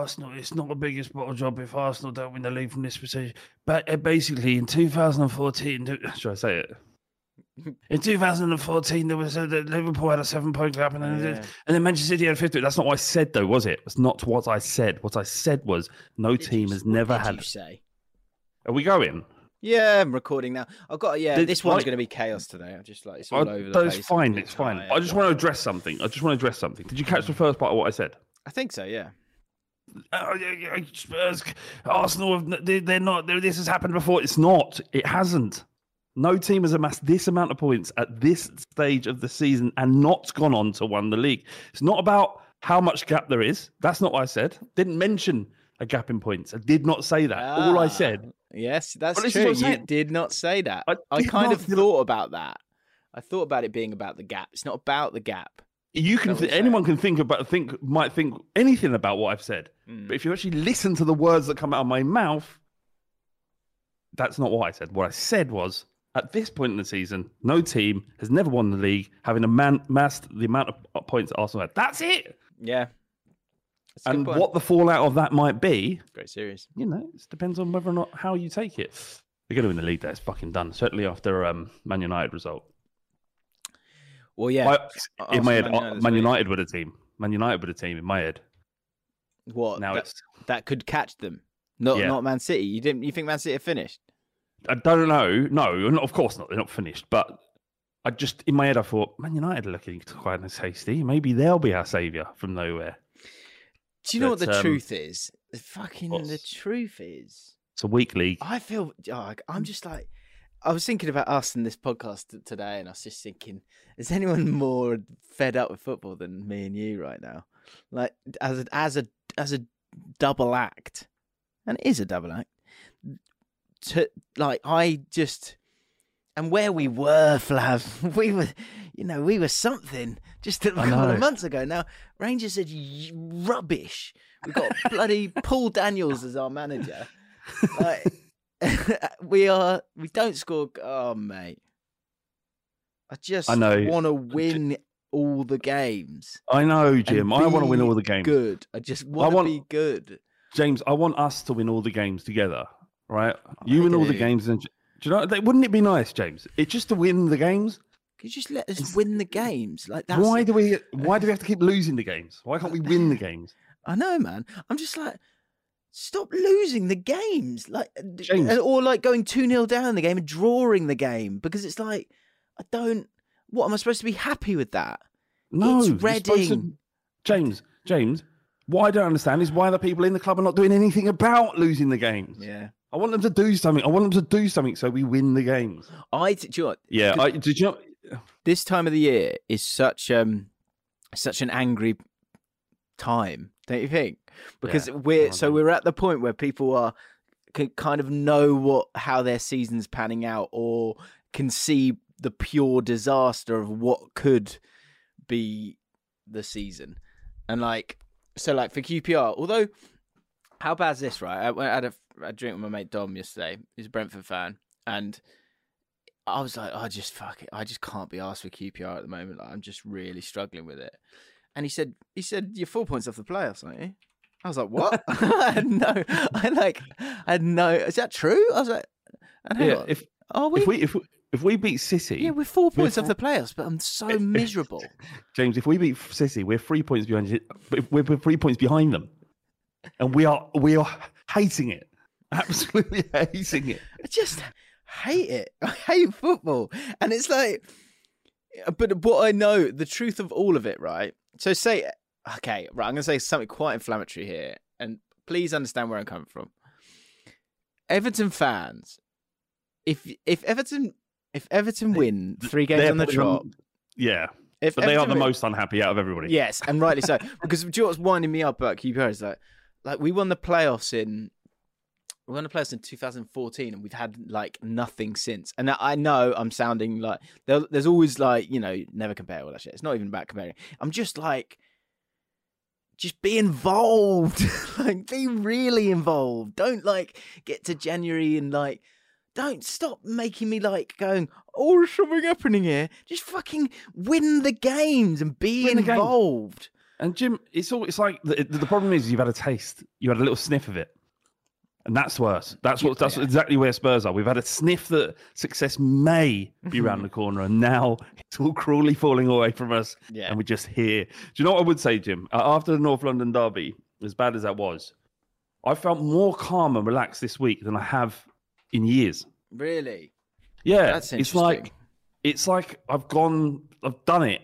Arsenal. It's not the biggest bottle job if Arsenal don't win the league from this position. But uh, basically, in 2014, should I say it? In 2014, there was a, Liverpool had a seven-point gap, and then Yeah. and then Manchester City had 50. That's not what I said, though, was it? That's not what I said. What I said was no Did team you- has what never did had. You say? Are we going? Yeah, I'm recording now. I've got yeah. Did- this one's like- going to be chaos today. I'm just like it's all I- over the that's place. fine. It's fine. I just want to address something. I just want to address something. Did you catch the first part of what I said? I think so. Yeah. Oh, Spurs, Arsenal, they're not. They're, this has happened before. It's not. It hasn't. No team has amassed this amount of points at this stage of the season and not gone on to win the league. It's not about how much gap there is. That's not what I said. Didn't mention a gap in points. I did not say that. All I Ah, said. Yes, that's Well, true. what I'm You did not say that. I I, kind of thought about that. I thought about it being about the gap. It's not about the gap. You can. Th- anyone can think about. Think might think anything about what I've said. Mm. But if you actually listen to the words that come out of my mouth, that's not what I said. What I said was, at this point in the season, no team has never won the league, having amassed the amount of points Arsenal had. That's it. Yeah. That's and what the fallout of that might be, Great series. you know, it depends on whether or not how you take it. They're going to win the league. That's fucking done. Certainly after um, Man United result. Well, yeah. In my head, Arsenal, uh, Man. United with a team. Man United with a team in my head. What? Now that, it's that could catch them. Not Yeah. not Man City. You didn't. You think Man City are finished? I don't know. No, not, of course not. They're not finished. But I just, in my head, I thought, Man United are looking quite and tasty. Maybe they'll be our saviour from nowhere. Do you know what the um, truth is? The fucking the truth is. It's a weak league. I feel. Oh, I'm just like. I was thinking about us in this podcast today, and I was just thinking: Is anyone more fed up with football than me and you right now? Like as a as a as a double act, and it is a double act. To like, I just and where we were, Flav, we were, you know, we were something just a couple of months ago. Now Rangers said rubbish. We've got bloody Paul Daniels as our manager. Like, we are we don't score oh mate i just I know. want to win all the games I know, Jim. I want to win all the games. good i just want to want- be good James, I want us to win all the games together, right? you I win all the games. and Do you know, that- wouldn't it be nice, James? It's just to win the games. could you just let us win the games like that's why do we Why do we have to keep losing the games? Why can't we win the games? i know man i'm just like stop losing the games like James. or like going 2-0 down the game and drawing the game because it's like i don't what am i supposed to be happy with that No, It's to- Reading. James, James. What I don't understand is why the people in the club are not doing anything about losing the games. yeah I want them to do something. I want them to do something so we win the games. i do you know what? Yeah, I, did you know? this time of the year is such um such an angry time, don't you think? Because Yeah, we're so we're at the point where people are can kind of know what how their season's panning out or can see the pure disaster of what could be the season. And like so like for QPR, although how bad's this, right? I, I had a, a drink with my mate Dom yesterday. He's a Brentford fan, and I was like, I just fuck it. I just can't be asked for QPR at the moment. Like, I'm just really struggling with it. And he said, he said, you're four points off the playoffs, aren't you? I was like, what? I had no, I like, I had no. Is that true? I was like, and hang Yeah, on, if are we? if we if we, if we beat City, yeah, we're four points four- off the playoffs, but I'm so miserable. James, if we beat City, we're three points behind. we're three points behind them, and we are we are hating it, absolutely hating it. I just hate it. I hate football. And it's like, but what I know, the truth of all of it, right? So say, okay, right, I'm going to say something quite inflammatory here. And please understand where I'm coming from. Everton fans, if if Everton if Everton win three games They're on the trot, Yeah, if but they are the win- most unhappy out of everybody. Yes, and rightly so. because do you know what's winding me up about QPR is like, like we won the playoffs in, we won the playoffs in 2014, and we've had like nothing since. And I- I know I'm sounding like there's always like you know never compare all that shit. It's not even about comparing. I'm just like, just be involved, like be really involved. Don't like get to January and like. Don't stop making me like going, oh, there's something happening here. Just fucking win the games and be Win involved. And Jim, it's all it's like the, the problem is you've had a taste, you had a little sniff of it, and that's worse. That's what that's exactly where Spurs are. We've had a sniff that success may be around the corner, and now it's all cruelly falling away from us. Yeah. and we're just here. Do you know what I would say, Jim? Uh, after the North London derby, as bad as that was, I felt more calm and relaxed this week than I have in years. Really? Yeah, That's interesting. it's like it's like I've gone, I've done it.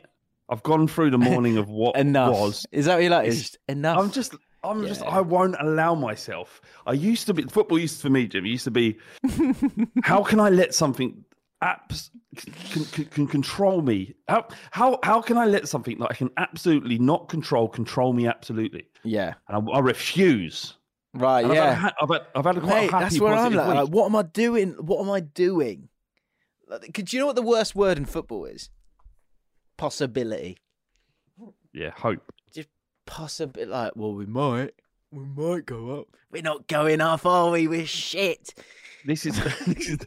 I've gone through the mourning of what Enough. was. Is that what you like? It's- It's just enough. I'm just, I'm just, I won't allow myself. I used to be football. Used for me, Jim. It used to be, how can I let something abs- can, can, can control me? How how how can I let something that I can absolutely not control control me absolutely? yeah. And I, I refuse. Right. And yeah. I've, had, I've, had, I've had a quite Mate, happy that's where I'm like, like, what am I doing? What am I doing? Could you know what the worst word in football is? Possibility. Yeah, hope. Just possibility. Like, well, we might. We might go up. We're not going up, are we? We're shit. This is, this is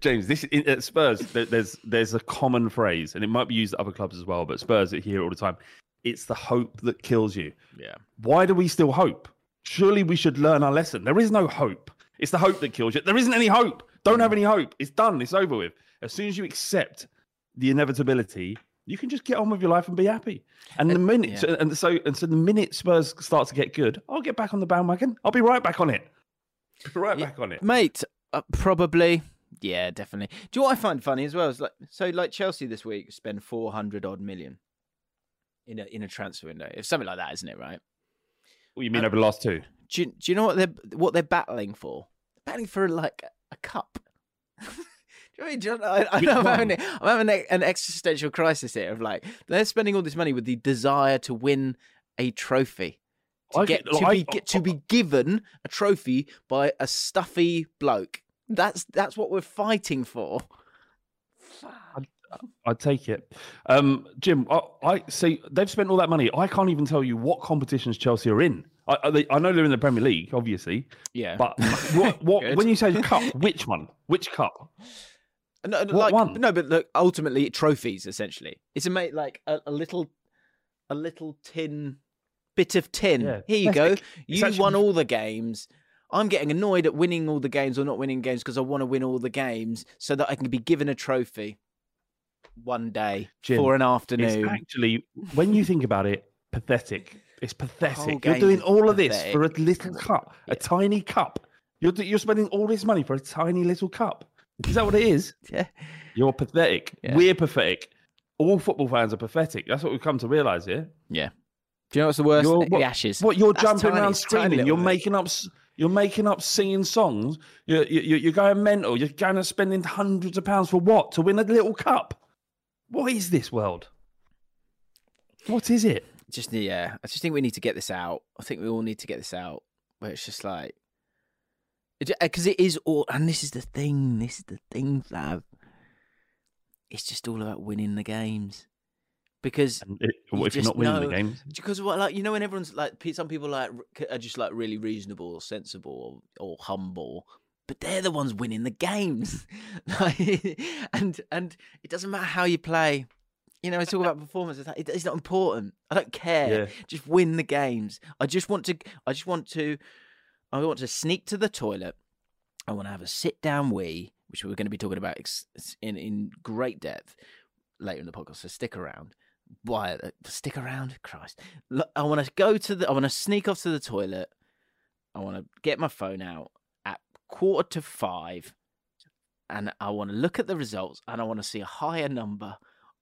James. This is, at Spurs. there- There's there's a common phrase, and it might be used at other clubs as well, but Spurs hear it all the time. It's the hope that kills you. Yeah. Why do we still hope? Surely we should learn our lesson. There is no hope. It's the hope that kills you. There isn't any hope. Don't have any hope. It's done. It's over with. As soon as you accept the inevitability, you can just get on with your life and be happy. And the minute, yeah. and so, and so, the minute Spurs start to get good, I'll get back on the bandwagon. I'll be right back on it. Right Yeah. back on it. Mate, uh, probably. Yeah, definitely. Do you know what I find funny as well? Is like so like Chelsea this week spend four hundred odd million in a in a transfer window. It's something like that, isn't it? Right? What you mean over the last two? Do you, do you know what they're what they're battling for? They're battling for like a cup. do you know I mean? Do you know- I, I I'm having, I'm having an existential crisis here of like they're spending all this money with the desire to win a trophy. To I get to I- be get to be given a trophy by a stuffy bloke. That's that's what we're fighting for. I'd take it. Um, Jim, I, I see they've spent all that money. I can't even tell you what competitions Chelsea are in. I, I, they, I know they're in the Premier League, obviously, Yeah, but what, what when you say cup, which one? Which cup? No, What like, one? No, but look, ultimately trophies. Essentially, it's a mate like a, a little, a little tin, bit of tin. Yeah, Here you go. You actually- won all the games. I'm getting annoyed at winning all the games or not winning games because I want to win all the games so that I can be given a trophy one day Jim, for an It's afternoon. actually, when you think about it, pathetic. It's pathetic. You're doing all of this for a little cup, a tiny cup. You're you're spending all this money for a tiny little cup. Is that what it is? Yeah. You're pathetic. Yeah. We're pathetic. All football fans are pathetic. That's what we've come to realise here. Yeah. Do you know what's the worst? You're, the ashes. What you're That's jumping tiny, around screaming. You're bit. making up. You're making up singing songs. You're, you're you're going mental. You're going to spending hundreds of pounds for what? To win a little cup? What is this world? What is it? just yeah, I just think we need to get this out. I think we all need to get this out. Where it's just like, because uh, it is all, and this is the thing. This is the thing, Flav. It's just all about winning the games. Because it- You if you're not winning know- the games, because what like you know when everyone's like some people like are just like really reasonable or sensible or, or humble but they're the ones winning the games like, and and it doesn't matter how you play You know, it's all about performance. It's not important. I don't care. Yeah. Just win the games. I just want to. I just want to. I want to sneak to the toilet. I want to have a sit down wee, which we're going to be talking about in in great depth later in the podcast. So stick around. Why uh, stick around? Christ! I want to go to the. I want to sneak off to the toilet. I want to get my phone out at quarter to five, and I want to look at the results, and I want to see a higher number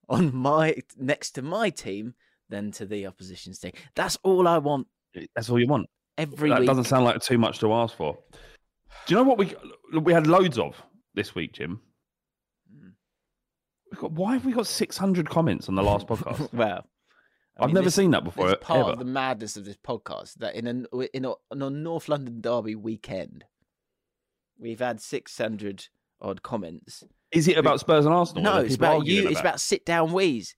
on my next to my team than to the opposition's team. That's all I want That's all you want. Every that week. doesn't sound like too much to ask for. Do you know what we we had loads of this week, Jim? We've got, why have we got six hundred comments on the last podcast? well, I I've mean, never this- seen that before. It's part ever. of the madness of this podcast that in a in a, on a North London derby weekend, we've had six hundred odd comments. Is it about Spurs and Arsenal? No, it's about you. It's about sit down wees.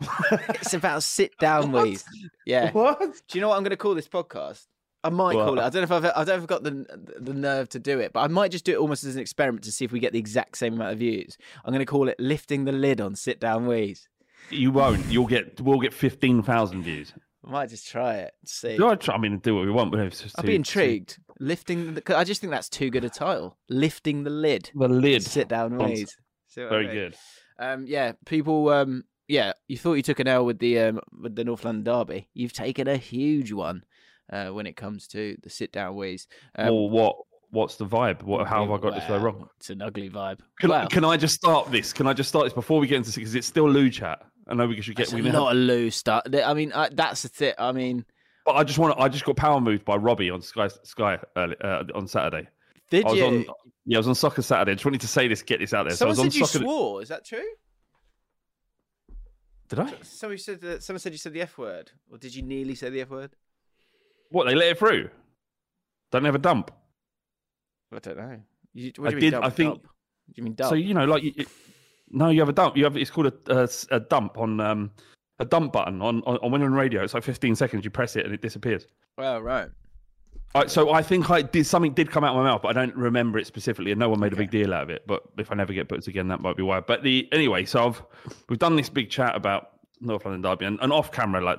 it's about sit down wees. Yeah. what? Do you know what I'm going to call this podcast? I might call it. I don't know if I've I don't know if I've got the the nerve to do it, but I might just do it almost as an experiment to see if we get the exact same amount of views. I'm going to call it lifting the lid on sit down wees. You won't. You'll get. We'll get fifteen thousand views. I might just try it. See. Do I, try, I mean, do what we want, but it's just I'd too- be too- intrigued. Lifting the. I just think that's too good a title. Lifting the lid. The lid. Sit down wees. What I Very mean? good. Um, yeah, people. Um, yeah, you thought you took an L with the um, with the North London derby. You've taken a huge one uh, when it comes to the sit down wees. Um, or what? What's the vibe? What? How have I got this so wrong? It's an ugly vibe. Can, I can I just start this? Can I just start this before we get into because it's still loo chat. I know we should get. It's We a may have- lot of loose stuff. I mean, I, that's the thing. I mean, But I just want. I just got power moved by Robbie on Sky Sky early, uh, on Saturday. did I was you? on. Yeah, I was on Soccer Saturday. I just wanted to say this, get this out there. Someone so I was said you on Soccer. swore. Is that true? Did I? Somebody said that. Someone said you said the F word, or did you nearly say the F word? What? They let it through. Don't they have a dump. I don't know. You, what I do you did- mean? Dump, I think- dump? Do you mean dump? So you know, like, you, you- no, you have a dump. You have. It's called a, a, a dump on um a dump button on, on on when you're on radio. It's like 15 seconds. You press it and it disappears. well, right. I, so I think I did something did come out of my mouth, but I don't remember it specifically, and no one made a big deal out of it. But if I never get booked again, that might be why. But the anyway, so I've we've done this big chat about North London Derby, and, and off camera, like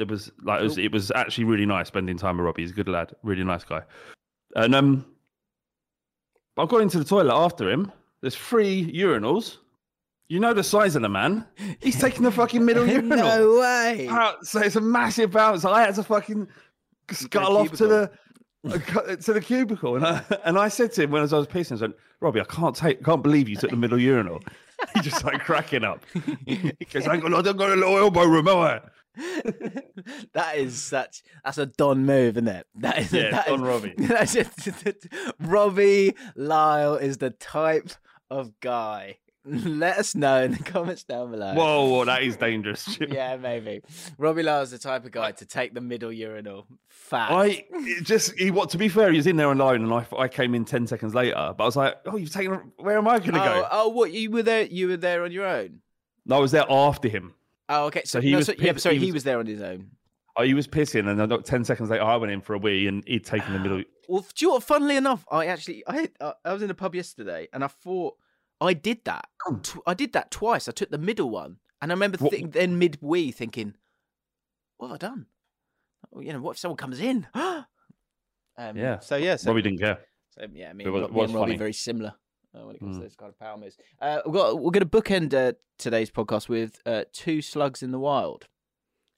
there was like it was, it was actually really nice spending time with Robbie. He's a good lad, really nice guy. And um, I got into the toilet after him. There's three urinals. You know the size of the man. He's taking the fucking middle urinal. no way. Out- so it's a massive bounce. I had to fucking scuttle off to the to the cubicle, and I and I said to him when I was, I was pissing, I said, "Robbie, I can't take, can't believe you took the middle urinal." he just started cracking up. because "I ain't got, I don't got a little elbow room, have I?" that is such. That's a Don move, isn't it? That is. Yeah, that Don is- Robbie. That's just, Robbie Lyle is the type of guy. Let us know in the comments down below. Whoa, whoa, that is dangerous. Yeah, maybe. Robbie Lyle is the type of guy to take the middle urinal. Fact. I just he what to be fair, he was in there alone, and I I came in ten seconds later, but I was like, "Oh, you've taken. Where am I going to oh, go?" oh, what you were there? You were there on your own. No, I was there after him. Oh, okay. So, So he no, was so, yeah, sorry, he he was- was there on his own. Oh, he was pissing, and then ten seconds later, I went in for a wee, and he'd taken the middle. Well, do you know what? Funnily enough, I actually I I I was in a pub yesterday, and I thought I did that. Tw- I did that twice. I took the middle one, and I remember think, then mid wee thinking, "What have I done? Oh, you know, what if someone comes in?" um, Yeah. So yeah. So, Robbie didn't care. so yeah, me It was- me was and Robbie very similar. Uh, when it comes Mm. to those kind of power moves, uh, we've got, we're going to bookend uh, today's podcast with uh, two slugs in the wild.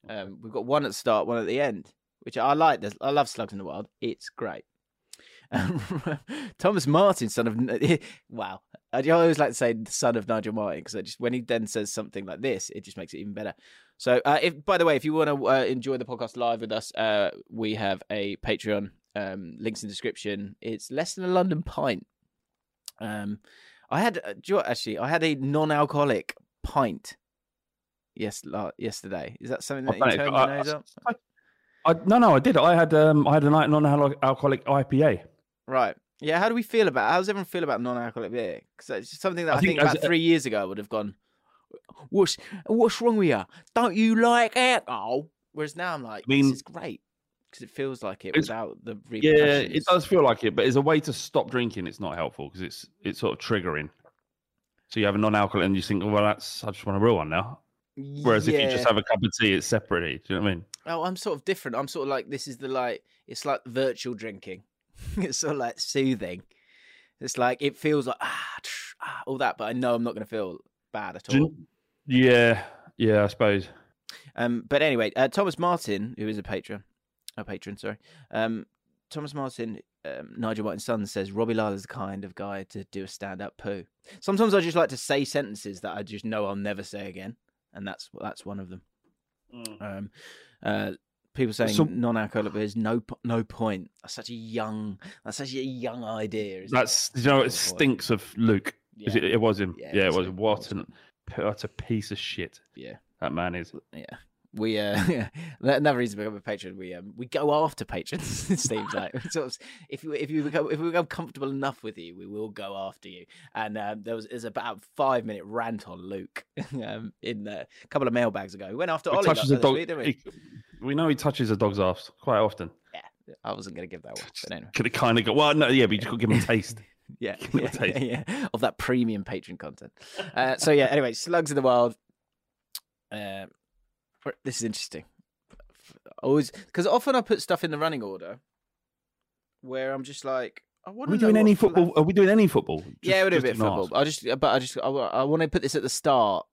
Um, we've got one at the start, one at the end, which I like. There's- I love slugs in the wild. It's great. Um, Thomas Martin, son of wow, I always like to say the son of Nigel Martin because just when he then says something like this, it just makes it even better. So, uh, if by the way, if you want to uh, enjoy the podcast live with us, uh, we have a Patreon. Um, links in the description. It's less than a London pint. Um, I had uh, do you know actually I had a non-alcoholic pint. Yes, la- yesterday. Is that something that you turned your nose up? I, I, no, no, I did. I had um, I had a night non-alcoholic IPA. Right. Yeah. How do we feel about? How does everyone feel about non-alcoholic beer? Because it's something that I, I think, think about three years ago I would have gone. What's what's wrong with you? Don't you like alcohol? Whereas now I'm like, mean- this is great because it feels like it It's- without the Yeah, it does feel like it, but as a way to stop drinking, it's not helpful because it's it's sort of triggering. So you have a non-alcoholic and you think, oh, well, that's I just want a real one now. Whereas if you just have a cup of tea, it's separately. Do you know what I mean? Oh, I'm sort of different. I'm sort of like this is the like it's like virtual drinking. it's sort of like soothing. It's like it feels like ah, tsh, ah all that, but I know I'm not going to feel bad at you- all. Yeah, yeah, I suppose. Um, but anyway, uh, Thomas Martin, who is a patron, a patron, sorry. Um, Thomas Martin, um, Nigel Martin's son says Robbie Lyle is the kind of guy to do a stand-up poo. Sometimes I just like to say sentences that I just know I'll never say again, and that's that's one of them. Um, uh, people saying So- non-alcoholic beers, no no point. That's such a young, that's such a young idea. Isn't That's you know, it stinks of Luke. it? Is It, it was him. Yeah, Yeah, it it was was. him. It What an what a piece of shit yeah. that man is. Yeah. We uh another reason to become a patron, we um we go after patrons, it seems like. sort of, if you if you become if we become comfortable enough with you, we will go after you. And um, there was there's about five minute rant on Luke um in uh, a couple of mailbags ago. We went after He Ollie touches a dog. week, didn't we? he- we know he touches a dog's ass quite often. Yeah. I wasn't gonna give that one. But anyway. Could have kind of got well, no, yeah, but you just to give him a taste. Yeah, yeah, taste. yeah, yeah, of that premium patron content. Uh, so yeah, anyway, slugs in the wild. Uh, this is interesting. Always because often I put stuff in the running order where I'm just like, I want Are we doing any football? Are we doing any football? Just- yeah, we're doing a bit of football. I just, but I just, I, want to put this at the start.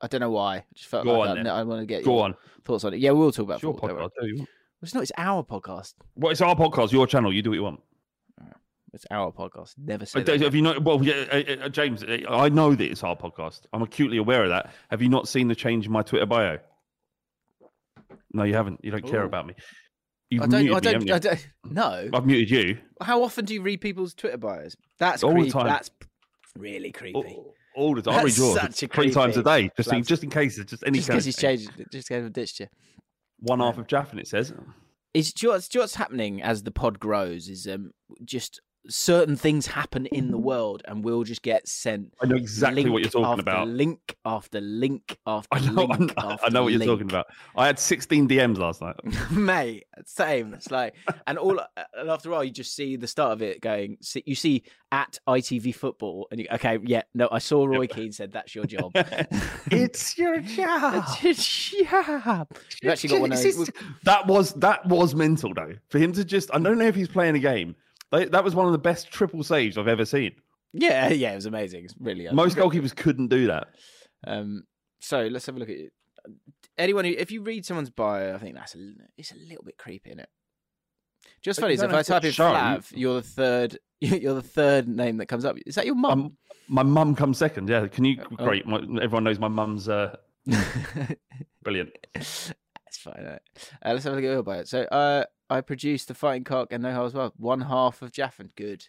I don't know why. I just felt Go like on then. I want to get Go your on, thoughts on it. Yeah, we'll talk about it's football. don't podcast. you? It's not. It's our podcast. Well, it's our podcast, your channel. You do what you want. It's our podcast. Never say that. Have you not? Well, yeah, uh, uh, James, uh, I know that it's our podcast. I'm acutely aware of that. Have you not seen the change in my Twitter bio? No, you haven't. You don't care about me. You've I don't. muted I don't. you? I don't. No. I've muted you. How often do you read people's Twitter bios? That's All the time. That's really creepy. All, all the time. I read That's yours such a three times a day, just in, just in case. It's just any just because he's change. changed, just because I've ditched you. One half of Jaffin, it says. Is do you, know what's, do you know what's happening as the pod grows? Is um just certain things happen in the world, and we'll just get sent. I know exactly what you're talking about. Link after link after I know, I link know, I know what you're talking about. I had 16 DMs last night. mate. Same. It's like, and all, and after a while, you just see the start of it going. You see at ITV football, and you okay, yeah, no, I saw Roy Keane said that's your job. it's your job. It's your job. You've actually got one of those. That was that was mental though. For him to just, I don't know if he's playing a game. Like, That was one of the best triple saves I've ever seen. Yeah, yeah, it was amazing. It's really Most goalkeepers couldn't do that. Um, so let's have a look at it. Anyone who, if you read someone's bio, I think that's a, it's a little bit creepy, is it? Just funny is if I type in Flav, you're the third. You're the third name that comes up. Is that your mum? Um, my mum comes second. Yeah, can you? Oh. Great. My, everyone knows my mum's uh, brilliant. That's fine. right. Uh, let's have a look at your bio. So, uh, I produced the Fighting Cock and No Hole as well. One half of Jaffin. Good.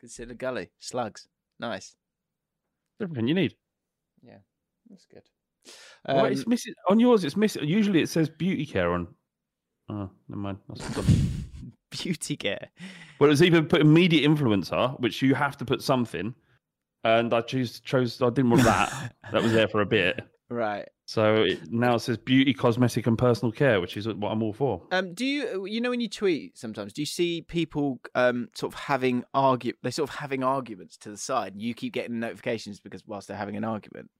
Consider Gully. Slugs. Nice. Everything you need. Yeah, that's good. Well, Um, it's missing on yours. It's missing. Usually it says beauty care on. Oh, never mind. Beauty care. well, it's even put immediate influencer, which you have to put something, and I choose chose. I didn't want that. that was there for a bit. Right. So it, now it says beauty, cosmetic, and personal care, which is what I'm all for. Um, do you you know when you tweet sometimes do you see people um sort of having argue they sort of having arguments to the side and you keep getting notifications because whilst they're having an argument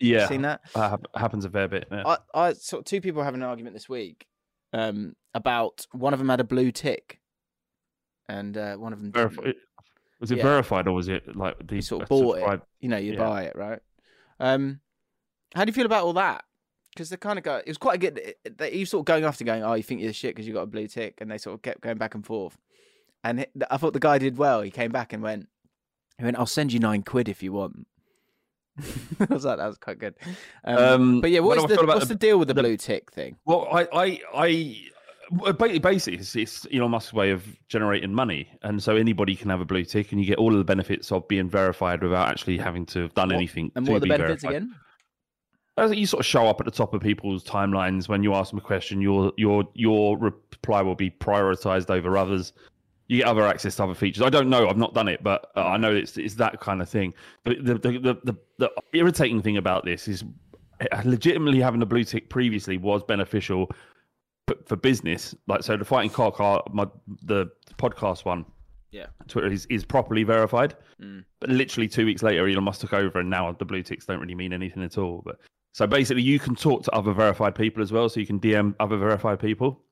Yeah, seen that that hap- happens a fair bit. Yeah. I I of two people having an argument this week um about one of them had a blue tick and uh, one of them didn't. Was it Yeah. verified or was it like the you sort of uh, bought subscribe- it you know you Yeah. buy it right um how do you feel about all that? Because they kind of go it was quite a good they you sort of going after going oh you think you're shit because you got a blue tick and they sort of kept going back and forth. And it, I thought the guy did well. He came back and went he went I'll send you nine quid if you want. I was like that was quite good. Um, Um, but yeah what's the what's the- the deal with the, the- blue tick thing? Well, I, I, I, basically, it's, it's Elon Musk's way of generating money, and so anybody can have a blue tick, and you get all of the benefits of being verified without actually having to have done What- anything. and to what are the be benefits verified. again You sort of show up at the top of people's timelines when you ask them a question. Your your your reply will be prioritized over others. You get other access to other features. I don't know. I've not done it, but uh, I know it's it's that kind of thing. But the the, the the the irritating thing about this is uh, legitimately having a blue tick previously was beneficial but for business. Like so, the fighting cock, our, my the podcast one, yeah Twitter is, is properly verified. Mm. But literally two weeks later, Elon Musk took over, and now the blue ticks don't really mean anything at all. But So basically, you can talk to other verified people as well. So you can DM other verified people.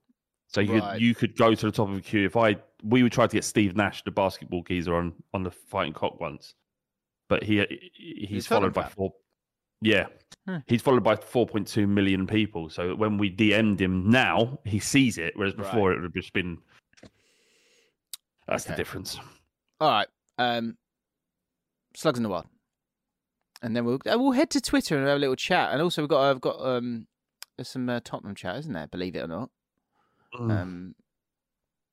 So you Right. could you could go to the top of a queue. If I we would try to get Steve Nash, the basketball geezer, on on the fighting cock once, but he he's He's followed by four. Yeah, Hmm. he's followed by 4.2 million people. So when we DM'd him now, he sees it, whereas before Right. it would have just been. That's the difference. All right. Um, slugs in the wild, and then we'll uh, we'll head to Twitter and have a little chat. And also we've got I've got um there's some uh, Tottenham chat, isn't there? Believe it or not. Mm. Um,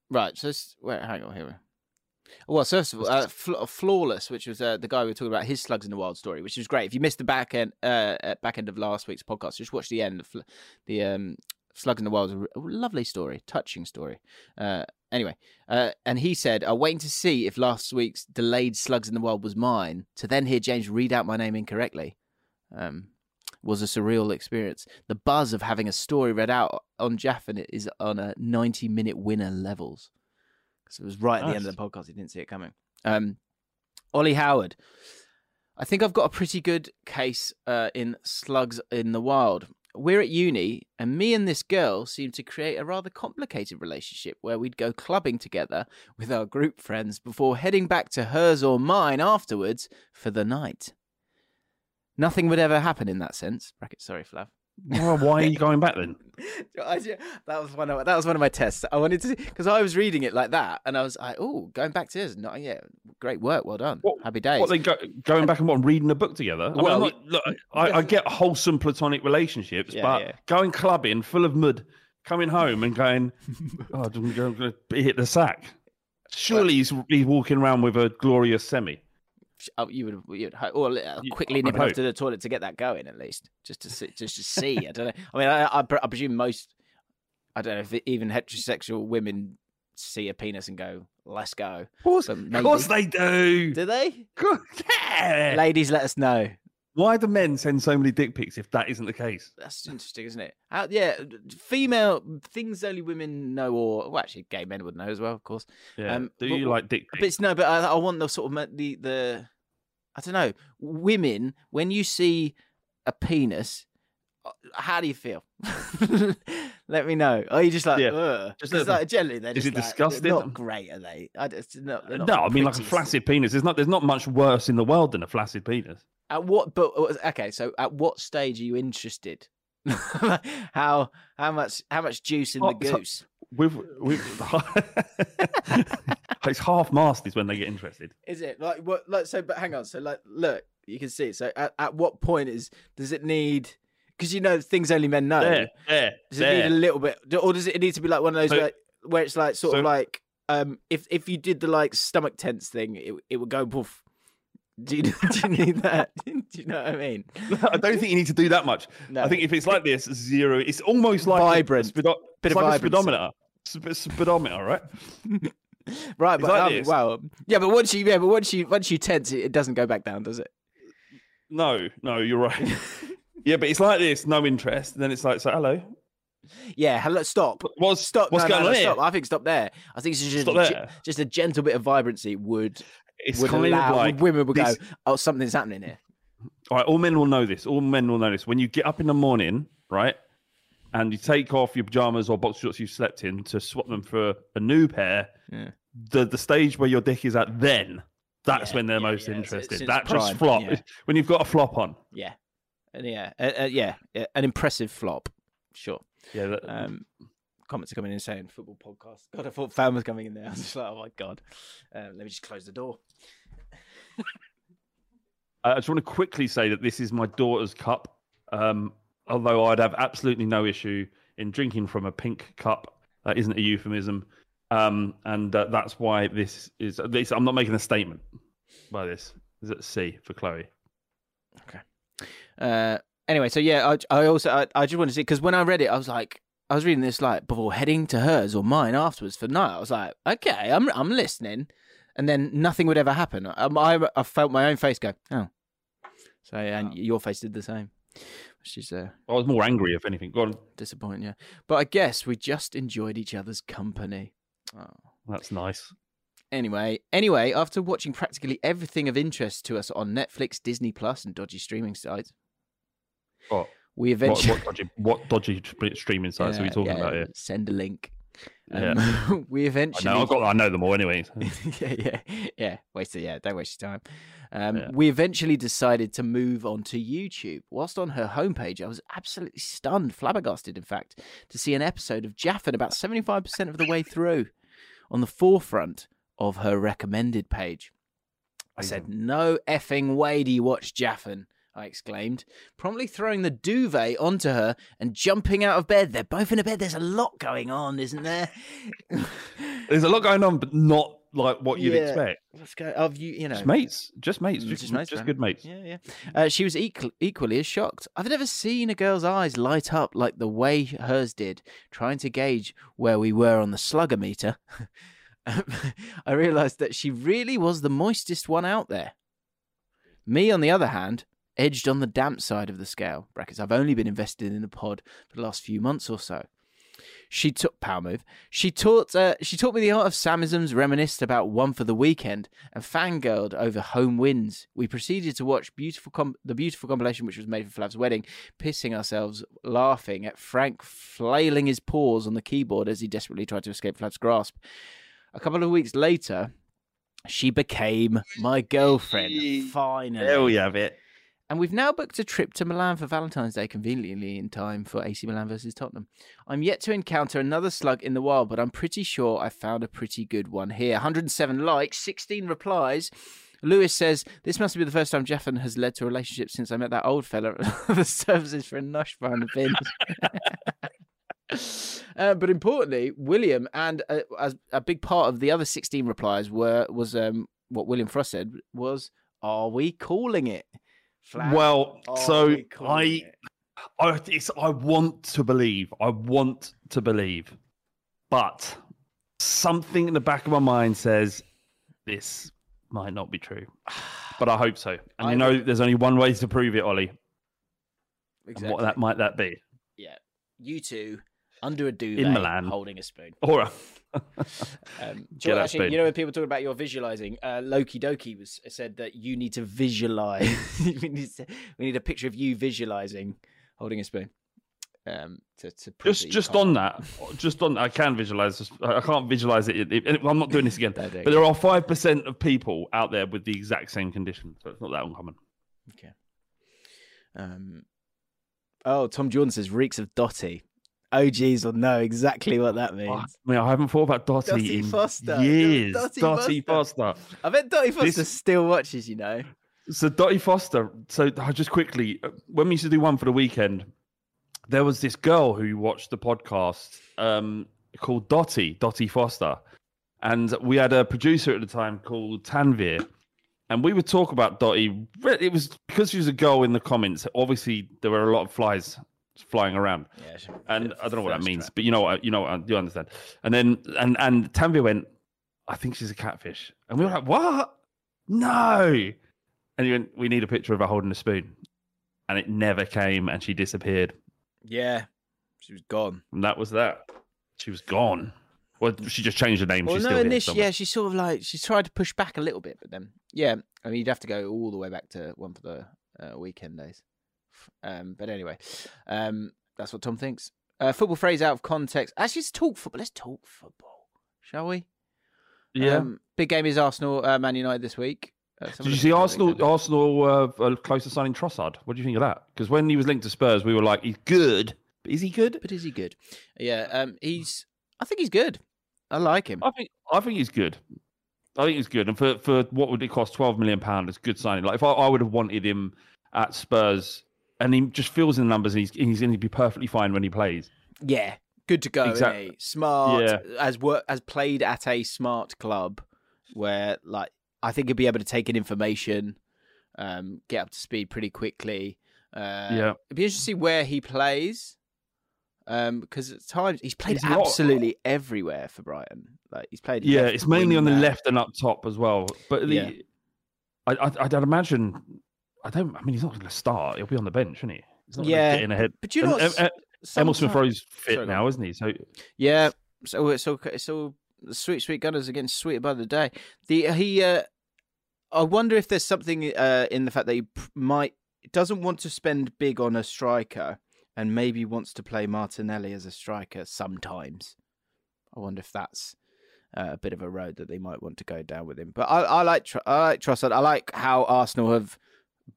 right. So wait, hang on here. Well, first of all, uh, Fla- Flawless, which was uh, the guy we were talking about, his slugs in the wild story, which was great. If you missed the back end, uh, uh, back end of last week's podcast, just watch the end. The, fl- the um, slugs in the wild is a r- a lovely story, touching story. Uh, anyway, uh, and he said, "I'm waiting to see if last week's delayed slugs in the wild was mine, to then hear James read out my name incorrectly." Um, was a surreal experience. The buzz of having a story read out on Jaffin is on a 90 minute winner levels. So it was right at the end of the podcast. He didn't see it coming. Um, Ollie Howard. I think I've got a pretty good case uh, in Slugs in the Wild. We're at uni, and me and this girl seemed to create a rather complicated relationship where we'd go clubbing together with our group friends before heading back to hers or mine afterwards for the night. Nothing would ever happen in that sense. Bracket, sorry, Flav. Well, why are you going back then? That was one of that was one of my tests. I wanted to because I was reading it like that, and I was like, "Oh, going back to this, not yeah, great work, well done, What- happy days." What they go, going back and what reading a book together? I mean, Well, I'm not- look, I, I get wholesome platonic relationships, Yeah, but yeah. going clubbing full of mud, coming home and going, oh, I'm going to hit the sack. Surely he's, he's walking around with a glorious semi. Oh, you would, you would or uh, quickly nip off to the toilet to get that going at least, just to see, just to see. I don't know. I mean, I, I, I presume most, I don't know if even heterosexual women see a penis and go, "Let's go." Of course, of course they do. Do they? Yeah. Ladies, let us know. Why do men send so many dick pics if that isn't the case? That's interesting, isn't it? How, yeah, female things only women know, or well, actually, gay men would know as well, of course. Yeah. Um, do but- you like dick But pics? it's, no, but I, I want the sort of the the I don't know women when you see a penis, how do you feel? Let me know. Are you just like, Yeah. Just Just a- like generally, they're is just it like, disgusting? They're not great, are they? I, it's not, not No, I mean like a flaccid penis. There's not there's not much worse in the world than a flaccid penis. At what? But uh, okay, so at what stage are you interested? how how much how much juice in the Oh, so- goose? With with it's half mast is when they get interested. Is it like what? Like so, but hang on. So like, look, you can see. So at, at what point is does it need? Because you know things only men know. There, there, Does it need a little bit, or does it need to be like one of those So- where, where it's like sort so- of like um if if you did the like stomach tense thing, it it would go poof. Do you, do you need that? do you know what I mean? I don't think you need to do that much. No. I think if it's like this, zero. It's almost like Vibrant. A speedo- Bit it's of like a speedometer. Sp- speedometer, right? Right, It's but like um, yeah, but once you yeah, but once you once you tense, it, it doesn't go back down, does it? No, no, you're right. Yeah, but it's like this, no interest. And then it's like, so hello. Yeah, hello, stop. What's Stop. What's no, going no, on no, here? Stop. I think stop there. I think it's just, a, just a gentle bit of vibrancy would It's would kind allow of like women would this- go, oh, something's happening here. All right, all men will know this. All men will know this. When you get up in the morning, right, and you take off your pajamas or box shorts you slept in to swap them for a new pair, Yeah. the the stage where your dick is at then, that's Yeah, when they're yeah, most yeah, it's- it's interested. its that prime, just flop when you've got a flop on. Yeah, and yeah, uh, uh, yeah, an impressive flop. Sure. Yeah, that, Um, comments are coming in saying football podcast. God, I thought fan was coming in there. I was just like, oh my god. Um, let me just close the door. I just want to quickly say that this is my daughter's cup. Um, although I'd have absolutely no issue in drinking from a pink cup. That isn't a euphemism. Um, and uh, that's why this is. This, I'm not making a statement by this. Is it C for Chloe? Uh, anyway, so yeah, I, I also I, I just want to see because when I read it, I was like, I was reading this like before heading to hers or mine afterwards for night. I was like, okay, I'm I'm listening, and then nothing would ever happen. I, I, I felt my own face go, oh, so and your face did the same, which is uh, I was more angry, if anything. Go on. disappointing. Yeah, but I guess we just enjoyed each other's company. Oh. That's nice. Anyway, anyway, after watching practically everything of interest to us on Netflix, Disney Plus, and dodgy streaming sites, What? we eventually what dodgy, what dodgy streaming sites are we talking yeah, about here? Send a link. Yeah. Um, we I eventually. know, I've got, I know them all anyway. so. yeah, yeah, yeah. Waste it. Yeah, don't waste your time. Um, Yeah. We eventually decided to move on to YouTube. Whilst on her homepage, I was absolutely stunned, flabbergasted, in fact, to see an episode of Jaffin about seventy-five percent of the way through, on the forefront of her recommended page. I said, "No effing way do you watch Jaffin." I exclaimed, promptly throwing the duvet onto her and jumping out of bed. They're both in a bed. There's a lot going on, isn't there? There's a lot going on, but not like what you'd Yeah. expect. What's going? Of you, you know, Just mates, just mates, Mm, just, just mates, just good mates. Yeah, yeah. Uh, she was equal, equally as shocked. I've never seen a girl's eyes light up like the way hers did, trying to gauge where we were on the slugger meter. I realised that she really was the moistest one out there. Me, on the other hand, edged on the damp side of the scale. Brackets. I've only been invested in the pod for the last few months or so. She took power move. She taught uh, she taught me the art of Samisms, reminisced about one for the weekend, and fangirled over home wins. We proceeded to watch beautiful com- the beautiful compilation which was made for Flav's wedding, pissing ourselves laughing at Frank flailing his paws on the keyboard as he desperately tried to escape Flav's grasp. A couple of weeks later, she became my girlfriend. Finally, There we have it. And we've now booked a trip to Milan for Valentine's Day, conveniently in time for AC Milan versus Tottenham. I'm yet to encounter another slug in the wild, but I'm pretty sure I found a pretty good one here. 107 likes, 16 replies. Lewis says, This must be the first time Jeffin has led to a relationship since I met that old fella at the services for a nosh behind the bins. uh, but importantly, William and uh, as a big part of the other 16 replies were was um, what William Frost said was, Are we calling it? Flat. Well, Are so I, it? I, it's, I want to believe. I want to believe, but something in the back of my mind says this might not be true. But I hope so. And I you know, think- there's only one way to prove it, Ollie. And Exactly. what that might that be? Yeah, you two under a duvet Milan. holding a spoon. All right. Um, Get Joel, that actually, you know when people talk about your visualizing, uh, Loki Doki was said that you need to visualize. we, need to, we need a picture of you visualizing holding a spoon. Um, to, to Just just on that, just on I can visualize. I I can't visualize it. It- it- I'm not doing this again. No. But there are five percent of people out there with the exact same condition, so it's not that uncommon. Okay. Um. Oh, Tom Jordan says reeks of Dotty. OGs will know exactly what that means. I mean, I haven't thought about Dotty, in Foster. years. Dotty Dotty, Foster. I bet Dotty Foster This- still watches. You know. So Dotty Foster. So just quickly, uh, when we used to do one for the weekend, there was this girl who watched the podcast um, called Dotty, Dotty Foster, and we had a producer at the time called Tanvir, and we would talk about Dotty. It was because she was a girl in the comments. Obviously, there were a lot of flies flying around. Yeah. and I don't know what that means, trap. but you know what, you know, what, you understand. And then and and Tanvir went, I think she's a catfish, and we were like, what? No. And he went, we need a picture of her holding a spoon, and it never came, and she disappeared, Yeah. She was gone. and that was that. She was gone. Well, she just changed her name. Well, She's no, still initially, yeah, she sort of like she tried to push back a little bit, but then, yeah, I mean, you'd have to go all the way back to one for the uh, weekend days. Um, but anyway, um, that's what Tom thinks. Uh, football phrase out of context. Actually, let's talk football. Let's talk football, shall we? yeah. Um, big game is Arsenal, uh, Man United this week. Uh, Did you see Arsenal? Arsenal uh, close to signing Trossard. What do you think of that? Because when he was linked to Spurs, we were like, he's good. But is he good? But is he good? Yeah, um, he's. I think he's good. I like him. I think I think he's good. I think he's good, and for for what would it cost? Twelve million pound is good signing. Like if I, I would have wanted him at Spurs, and he just fills in the numbers, and he's he's going to be perfectly fine when he plays. Yeah, good to go. Exact- Exactly. Smart. Yeah. As work as played at a smart club, where like I think he'd be able to take in information, um, get up to speed pretty quickly. Uh, Yeah. it'd be interesting where he plays. Um, because at times he's played He's lot- absolutely everywhere for Brighton. Like he's played. Yeah, it's mainly on the left and up top as well. But the, Yeah. I, I I'd imagine. I don't. I mean, he's not going to start. He'll be on the bench, isn't he? He's not Yeah, gonna get in ahead. But you know, And, what's- uh, uh, Emile Smith Rowe's fit Sorry, now, isn't he? So Yeah, so it's all it's all sweet sweet gunners are getting sweeter by the day. The he, uh, I wonder if there's something uh, in the fact that he might doesn't want to spend big on a striker, and maybe wants to play Martinelli as a striker sometimes. I wonder if that's uh, a bit of a road that they might want to go down with him. But I, I like I like Trossard. I like how Arsenal have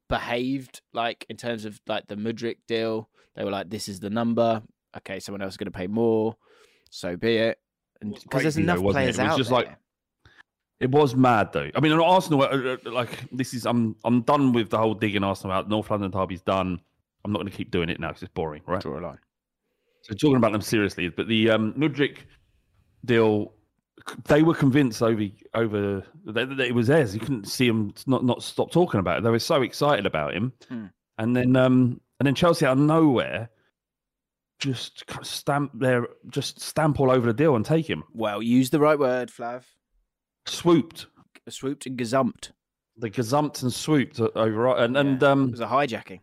behaved, like in terms of like the Mudryk deal. They were like, "This is the number. Okay, someone else is going to pay more, so be it." Because there's enough though, wasn't it? players It was out just there. like- It was mad though. I mean, on Arsenal, uh, uh, like this is, I'm, I'm done with the whole digging Arsenal out. North London derby's done. I'm not going to keep doing it now because it's boring, right? Draw a line. So talking about them seriously, but the um, Mudryk deal, they were convinced over over that, that it was theirs. You couldn't see them not not stop talking about it. They were so excited about him, Hmm. and then um, and then Chelsea out of nowhere just kind of stamp their just stamp all over the deal and take him. Well, use the right word, Flav. Swooped, Swooped and gazumped. they gazumped and swooped over, and and Yeah. um, It was a hijacking.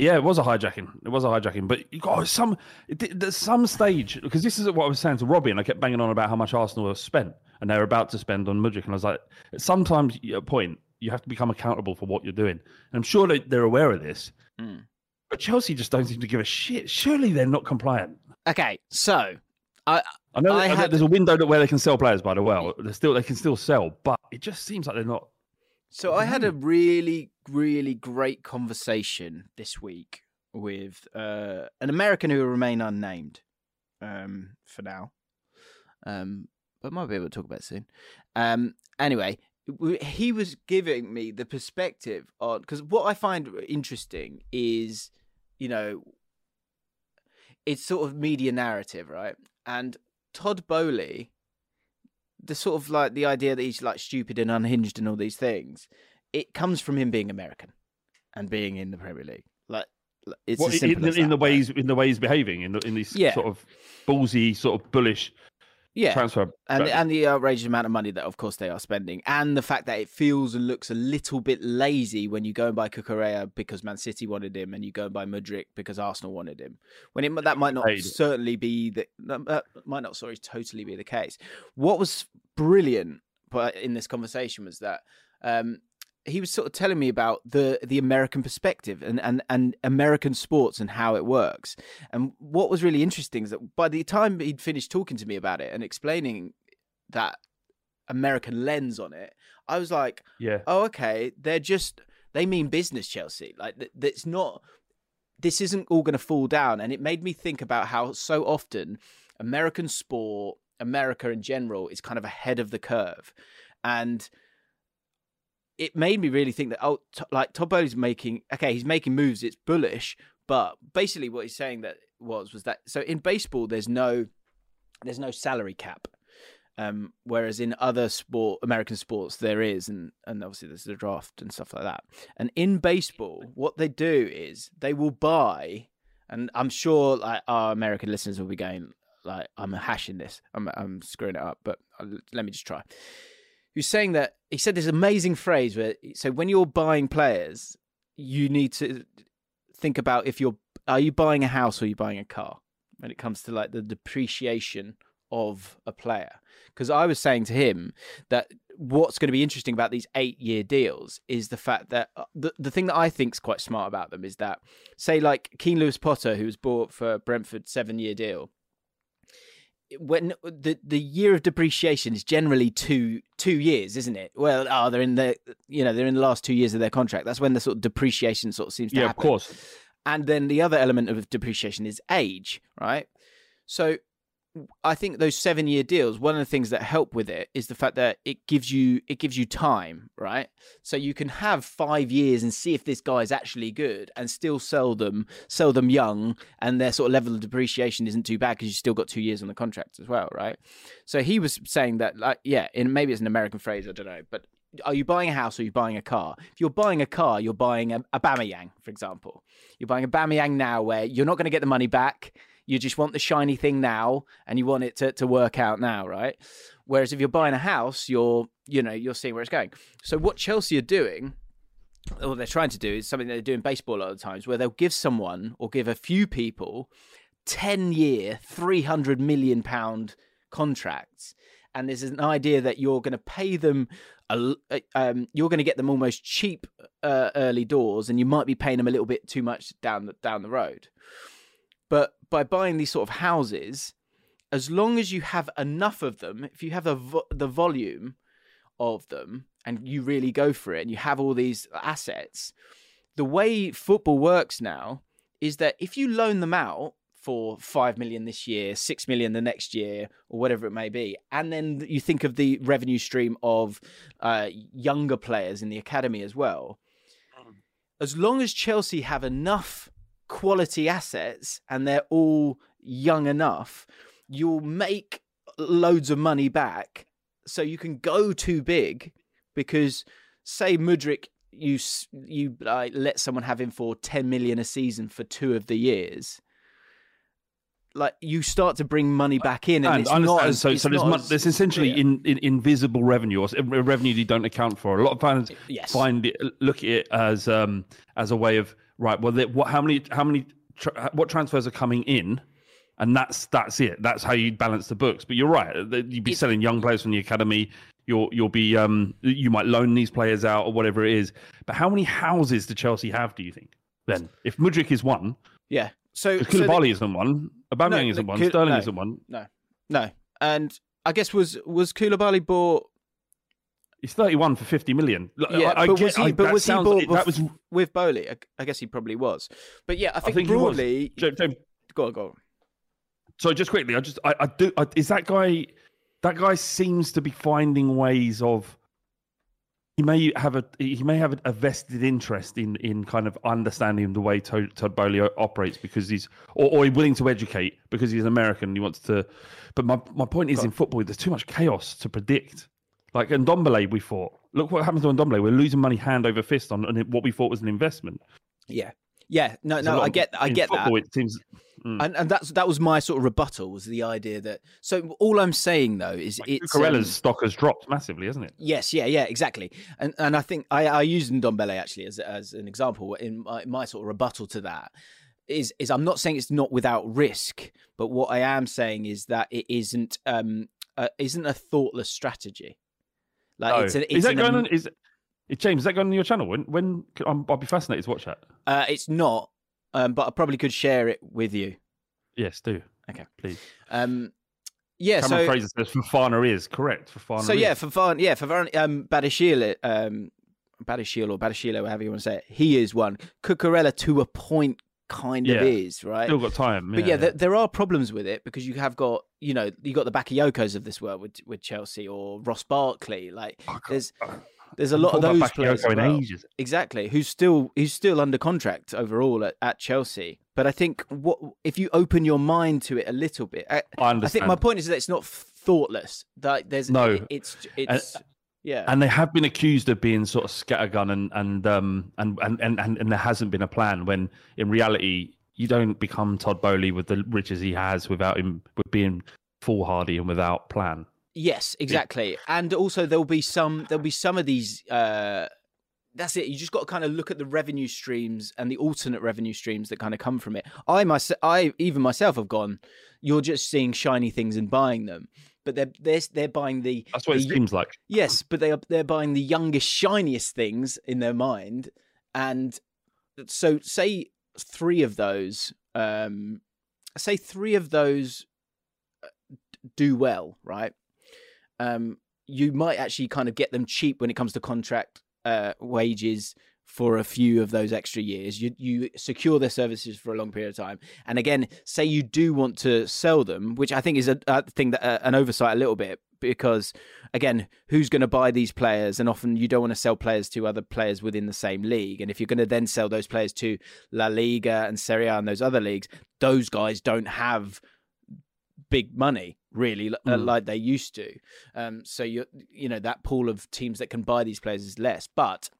Yeah, it was a hijacking. It was a hijacking. But you got some there's some stage because this is what I was saying to Robbie, and I kept banging on about how much Arsenal have spent and they're about to spend on Mudryk, and I was like, sometimes at a point you have to become accountable for what you're doing, and I'm sure they, they're aware of this. Mm. But Chelsea just don't seem to give a shit. Surely they're not compliant. Okay, so I I know, I I know had- there's a window that- where they can sell players. By the way, they still they can still sell, but it just seems like they're not. So I had a really, really great conversation this week with uh, an American who will remain unnamed um, for now, um, but might be able to talk about it soon. Um, anyway, he was giving me the perspective on because what I find interesting is, you know, it's sort of media narrative, right? And Todd Boehly the sort of like the idea that he's like stupid and unhinged and all these things, it comes from him being American and being in the Premier League. Like it's Well, in, in, that, the right? ways in the way he's behaving in the, in these Yeah. sort of ballsy, sort of bullish yeah. transfer. and and the outrageous amount of money that of course they are spending, and the fact that it feels and looks a little bit lazy when you go and buy Cucurella because Man City wanted him, and you go and buy Mudryk because Arsenal wanted him. When it that might not Paid. certainly be the that might not sorry totally be the case. What was brilliant, but in this conversation was that. Um, he was sort of telling me about the the American perspective and, and, and American sports and how it works. And what was really interesting is that by the time he'd finished talking to me about it and explaining that American lens on it, I was like, yeah, oh, okay, they're just, they mean business, Chelsea. Like, th- that's not, this isn't all going to fall down. And it made me think about how so often American sport, America in general, is kind of ahead of the curve. And it made me really think that, oh, t- like Todd Boehly's making, okay, he's making moves, it's bullish. But basically, what he's saying that was was that so in baseball there's no there's no salary cap, um, whereas in other sport American sports there is, and and obviously there's the draft and stuff like that. And in baseball, what they do is they will buy, and I'm sure like our American listeners will be going like I'm hashing this, I'm I'm screwing it up, but uh, let me just try. Was saying that he said this amazing phrase where so when you're buying players, you need to think about if you're are you buying a house or are you buying a car when it comes to like the depreciation of a player? Because i was saying to him that what's going to be interesting about these eight year deals is the fact that uh, the, the thing that i think is quite smart about them is that say like Keane Lewis-Potter who was bought for brentford seven year deal when the the year of depreciation is generally two two years, isn't it? Well, oh, they're in the you know they're in the last two years of their contract. That's when the sort of depreciation sort of seems to yeah, of course. And then the other element of depreciation is age, right? So I think those seven year deals, one of the things that help with it is the fact that it gives you it gives you time, right? So you can have five years and see if this guy is actually good and still sell them, sell them young, and their sort of level of depreciation isn't too bad because you still got two years on the contract as well, right? So he was saying that, like, yeah, in maybe it's an American phrase, I don't know, but are you buying a house or are you buying a car? If you're buying a car, you're buying a, a Aubameyang, for example. You're buying a Aubameyang now where you're not going to get the money back. You just want the shiny thing now and you want it to, to work out now, right? Whereas if you're buying a house, you're, you know, you're seeing where it's going. So what Chelsea are doing, or what they're trying to do is something they do in baseball a lot of times where they'll give someone or give a few people 10 year, 300 million pound contracts and there's an idea that you're going to pay them, a, um, you're going to get them almost cheap uh, early doors, and you might be paying them a little bit too much down the, down the road. But by buying these sort of houses, as long as you have enough of them, if you have the vo- the volume of them, and you really go for it, and you have all these assets, the way football works now is that if you loan them out for 5 million this year, 6 million the next year, or whatever it may be. And then you think of the revenue stream of uh, younger players in the academy as well. As long as Chelsea have enough quality assets and they're all young enough, you'll make loads of money back. So you can go too big because, say, Mudryk you you like let someone have him for 10 million a season for two of the years like you start to bring money back in, and, and it's not as, so. So there's as, there's essentially in, in, invisible revenue or revenue you don't account for. A lot of fans yes. find it look at it as um as a way of right. Well, what how many how many tra- what transfers are coming in, and that's that's it. That's how you balance the books. But you're right. You'd be selling young players from the academy. You'll you'll be um you might loan these players out or whatever it is. But how many houses do Chelsea have? Do you think? Then, if Mudryk is one, yeah, so Koulibaly so isn't one. Aubameyang no, isn't one. Sterling no, isn't one. No, no. And I guess was was Koulibaly bought? He's thirty-one for fifty million. Yeah, I, I but get, was he? I, but was he bought? that was with Boehly? I, I, guess he probably was. But yeah, I think, think broadly. James, James, go on, go on. So just quickly, I just I, I do. is that guy? That guy seems to be finding ways of he may have a he may have a vested interest in in kind of understanding the way Todd, Todd Boehly operates because he's or, or he's willing to educate because he's American and he wants to. But my my point is in football, there's too much chaos to predict. Like Ndombele, we thought. Look what happens to Ndombele. We're losing money hand over fist on, what we thought was an investment. Yeah, yeah. No, no. I get, I get football, that. It seems Mm. And and that's that was my sort of rebuttal was the idea that so all I'm saying though is like it's Cucurella's um, stock has dropped massively, hasn't it? Yes, yeah, yeah, exactly. And and I think I, I used Ndombele actually as as an example in my, my sort of rebuttal to that is is I'm not saying it's not without risk, but what I am saying is that it isn't um uh, isn't a thoughtless strategy. Like no. it's, an, it's is that going on? Is James? Is that going on your channel? When when I'll be fascinated to watch that. Uh, it's not, um, but I probably could share it with you. Yes, do. Okay, please. Um, yeah, Cameron so Fraser says Fofana is correct. Fofana. So yeah, is. Fofana, yeah, Fofana, um, Badiashile, um, Badiashile or Badiashile, however you want to say it, he is one. Cucurella to a point kind yeah. of is right. Still got time, but yeah, yeah. There, there, are problems with it because you have got you know you got the Bakayokos of this world with with Chelsea or Ross Barkley. Like oh, there's there's a lot of those players well. exactly who's still who's still under contract overall at, at Chelsea. But I think what if you open your mind to it a little bit, I, I, I think my point is that it's not thoughtless. That there's no, it, it's it's. And, yeah, and they have been accused of being sort of scattergun and and um and and, and, and, and there hasn't been a plan. When in reality, you don't become Todd Boehly with the riches he has without him with being foolhardy and without plan. Yes, exactly. And also there'll be some there'll be some of these uh that's it. You just got to kind of look at the revenue streams and the alternate revenue streams that kind of come from it. I myself, I even myself have gone. You're just seeing shiny things and buying them, but they're they're they're buying the. That's what the, it seems like. Yes, but they are they're buying the youngest, shiniest things in their mind, and so say three of those. Um, say three of those uh, do well, right? um, you might actually kind of get them cheap when it comes to contract uh, wages for a few of those extra years. You you secure their services for a long period of time. And again, say you do want to sell them, which I think is a, a thing that uh, an oversight a little bit because again, who's going to buy these players? And often you don't want to sell players to other players within the same league. And if you're going to then sell those players to La Liga and Serie A and those other leagues, those guys don't have big money really mm. like they used to. Um, so you you know that pool of teams that can buy these players is less, but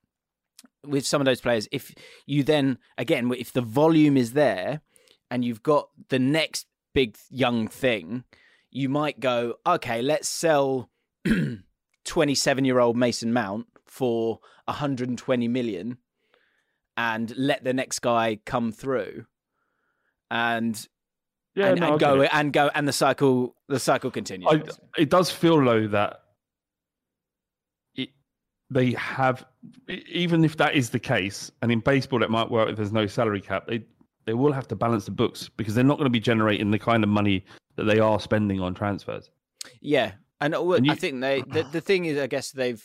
with some of those players, if you then again if the volume is there and you've got the next big young thing, you might go okay, let's sell. 27 year old Mason Mount for 120 million and let the next guy come through. And Yeah, and, no, and go and go and the cycle the cycle continues. I, it does feel though that they have, even if that is the case, and in baseball it might work if there's no salary cap. They they will have to balance the books because they're not going to be generating the kind of money that they are spending on transfers. Yeah, and, uh, And I think they the, the thing is, I guess they've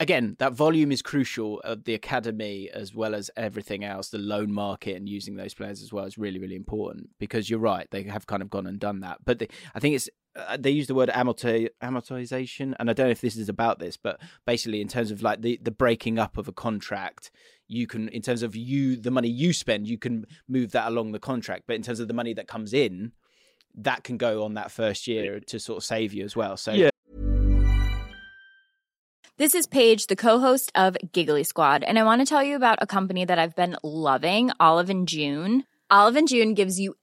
again that volume is crucial. Uh, the academy as well as everything else, the loan market and using those players as well is really really important because you're right, they have kind of gone and done that. But they, I think it's Uh, they use the word amorti- amortization, and I don't know if this is about this, but basically in terms of like the the breaking up of a contract. You can, in terms of you, the money you spend, you can move that along the contract. But in terms of the money that comes in, that can go on that first year to sort of save you as well. So Yeah. This is Paige, the co-host of Giggly Squad, and I want to tell you about a company that I've been loving, Olive and June. Olive and June gives you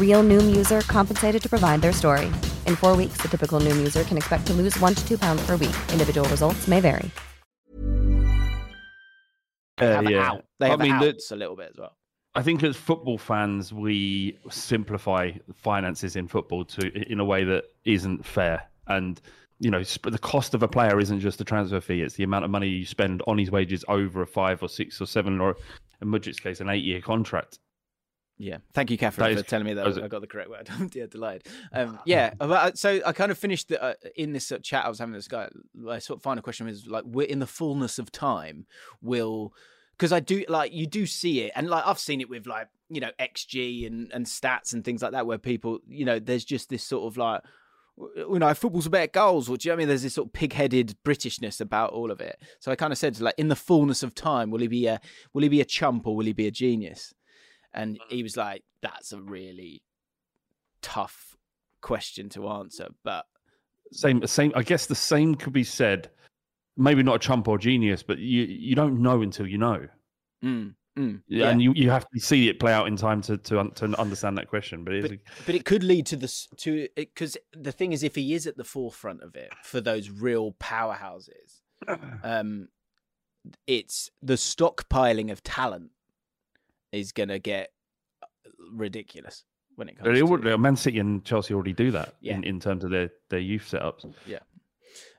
Real Noom user compensated to provide their story. In four weeks, the typical Noom user can expect to lose one to two pounds per week. Individual results may vary. they have Uh, yeah. out. They I mean, the- outs a little bit as well. I think as football fans, we simplify finances in football to in a way that isn't fair. And you know, the cost of a player isn't just the transfer fee; it's the amount of money you spend on his wages over a five or six or seven, or in Mudryk's case, an eight-year contract. Yeah, thank you, Catherine, for is- telling me that I got the correct word. I'm yeah, delighted. Um, yeah, uh, so I kind of finished the, uh, in this uh, chat I was having with this guy. My sort of final question was like, we're in the fullness of time, will because I do like you do see it, and like I've seen it with like you know XG and and stats and things like that, where people you know there's just this sort of like you know, football's about goals, or do you know what I mean? There's this sort of pig-headed Britishness about all of it. So I kind of said, like, in the fullness of time, will he be a will he be a chump or will he be a genius? And he was like, that's a really tough question to answer. But Same, same. I guess the same could be said. Maybe not a chump or genius, but you you don't know until you know. mm, mm, Yeah. And you, you have to see it play out in time to to, to understand that question. But, it's, but, but it could lead to this to because the thing is, if he is at the forefront of it for those real powerhouses, um, it's the stockpiling of talent is going to get uh, ridiculous when it comes. But it to would, uh, Man City and Chelsea already do that Yeah. in, in terms of their, their youth setups. Yeah.